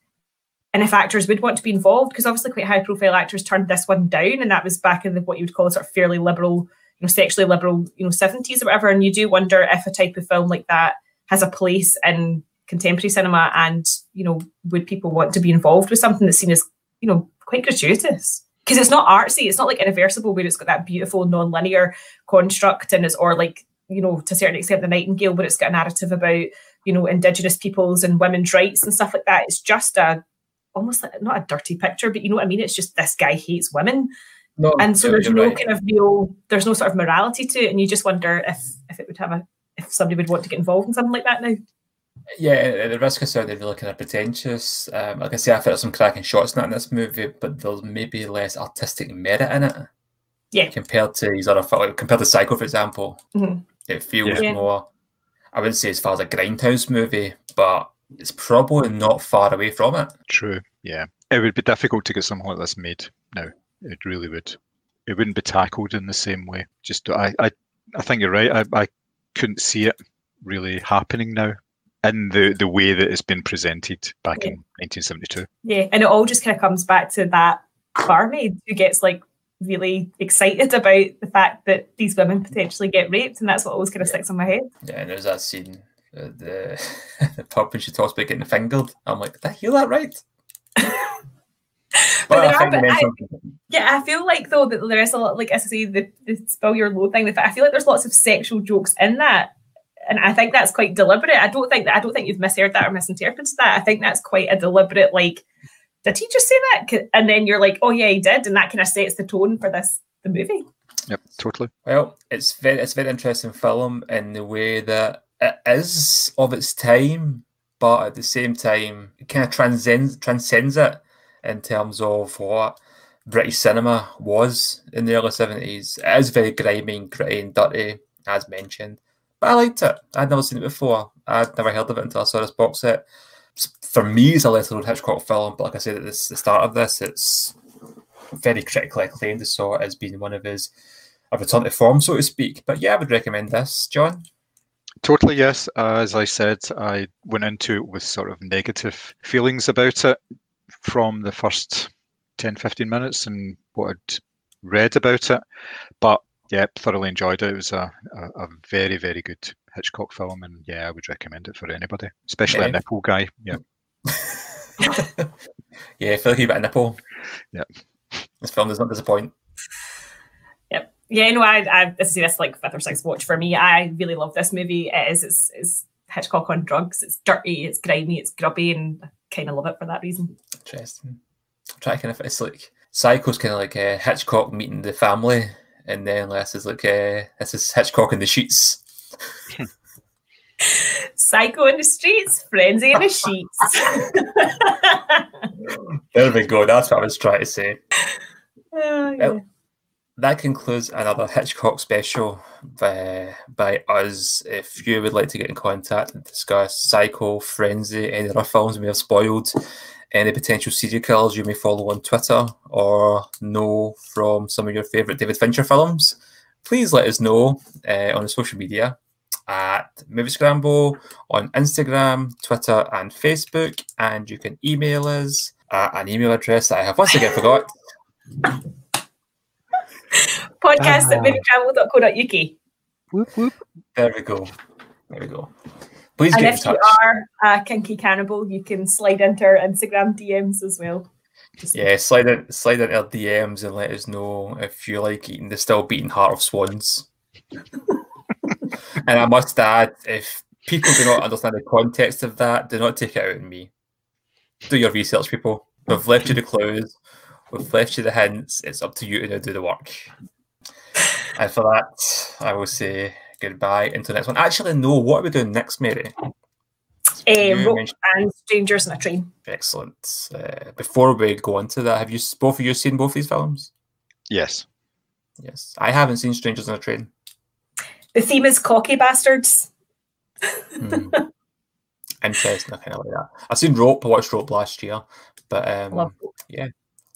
and if actors would want to be involved, because obviously quite high profile actors turned this one down, and that was back in the, what you would call a sort of fairly liberal, you know, sexually liberal, you know, seventies or whatever. And you do wonder if a type of film like that has a place in contemporary cinema, and you know, would people want to be involved with something that's seen as, you know, quite gratuitous? Because it's not artsy, it's not like irreversible where it's got that beautiful non-linear construct and it's or like you know to a certain extent the Nightingale, where it's got a narrative about you know indigenous peoples and women's rights and stuff like that. It's just a almost like not a dirty picture, but you know what I mean. It's just this guy hates women, No, and so there's no right. kind of real, there's no sort of morality to it, and you just wonder if if it would have a if somebody would want to get involved in something like that now. Yeah, at the risk of sounding really kind of pretentious, um, like I say, I felt some cracking shots in that in this movie, but there's maybe less artistic merit in it. Yeah. Compared to these other films, compared to Psycho, for example, Mhm. it feels Yeah. more. I wouldn't say as far as a grindhouse movie, but it's probably not far away from it. True. Yeah. It would be difficult to get something like this made now. It really would. It wouldn't be tackled in the same way. Just I I, I think you're right. I, I couldn't see it really happening now in the, the way that it's been presented back in 1972. Yeah, and it all just kind of comes back to that barmaid who gets like really excited about the fact that these women potentially get raped, and that's what always kind of sticks in my head. Yeah, and there's that scene at the, *laughs* the pub when she talks about getting fingered. I'm like, did I hear that right? *laughs* But there I are- think but I- Yeah, I feel like though that there is a lot, like as I say, the, the spell your load thing. The fact I feel like there's lots of sexual jokes in that, and I think that's quite deliberate. I don't think that I don't think you've misheard that or misinterpreted that. I think that's quite a deliberate like. Did he just say that? And then you're like, oh yeah, he did, and that kind of sets the tone for this the movie. Yep, totally. Well, it's very it's a very interesting film in the way that it is of its time, but at the same time, it kind of transcends transcends it in terms of what British cinema was in the early seventies. It is very grimy and gritty and dirty, as mentioned. But I liked it. I'd never seen it before. I'd never heard of it until I saw this box set. For me, it's a Road Hitchcock film, but like I said at the start of this, it's very critically acclaimed. Saw it as being one of his a return to form, so to speak. But yeah, I would recommend this, John. Totally, yes. Uh, as I said, I went into it with sort of negative feelings about it from the first 10, 15 minutes and what I'd read about it. But yeah, thoroughly enjoyed it. It was a, a, a very, very good Hitchcock film. And yeah, I would recommend it for anybody, especially Yeah. a nipple guy. Yeah. *laughs* Yeah, I feel like you got a nipple. Yeah. This film does not disappoint. Yep. Yeah, no, I, I this is this like fifth or sixth watch for me. I really love this movie. It is it's, it's Hitchcock on drugs. It's dirty, it's grimy, it's grubby, and I kind of love it for that reason. Interesting. I'm trying to kind of it's like Psycho's kind of like uh, Hitchcock meeting the family, and then this is like uh, this is Hitchcock in the sheets. Psycho in the streets, frenzy in the sheets. *laughs* There we go. That's what I was trying to say. Oh, yeah. Well, that concludes another Hitchcock special by, by us. If you would like to get in contact and discuss Psycho, Frenzy, any other films we have spoiled, any potential serial killers you may follow on Twitter, or know from some of your favourite David Fincher films, please let us know uh, on the social media at Movie Scramble on Instagram, Twitter, and Facebook. And you can email us at an email address that I have once again *laughs* forgot. Podcast Ah. at movietravel.co.uk. Whoop, whoop. There we go. There we go. Please And get in if you are a kinky cannibal, you can slide into our Instagram DMs as well. Just Yeah, slide in, slide into our DMs and let us know if you like eating the still beating heart of swans. *laughs* and I must add, if people do not understand the context of that, do not take it out on me. Do your research, people. We've left you the clues. We've left you the hints. It's up to you to now do the work. And for that, I will say goodbye until next one. Actually, no. What are we doing next, Mary? uh, Rope mentioned- and Strangers in a Train. Excellent. Uh, before we go on to that, have you both of you seen both these films? Yes. Yes, I haven't seen Strangers in a Train. The theme is cocky bastards. Hmm. Interesting. I kind of like that. I've seen Rope. I watched Rope last year, but um, yeah,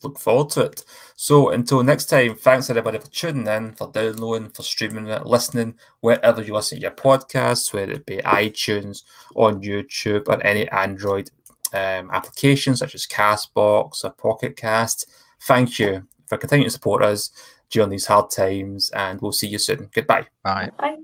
look forward to it. So until next time, thanks everybody for tuning in, for downloading, for streaming it, listening, wherever you listen to your podcasts, whether it be iTunes, on YouTube, or any Android um, applications such as Castbox or Pocket Cast. Thank you for continuing to support us during these hard times, and we'll see you soon. Goodbye. Bye. Bye.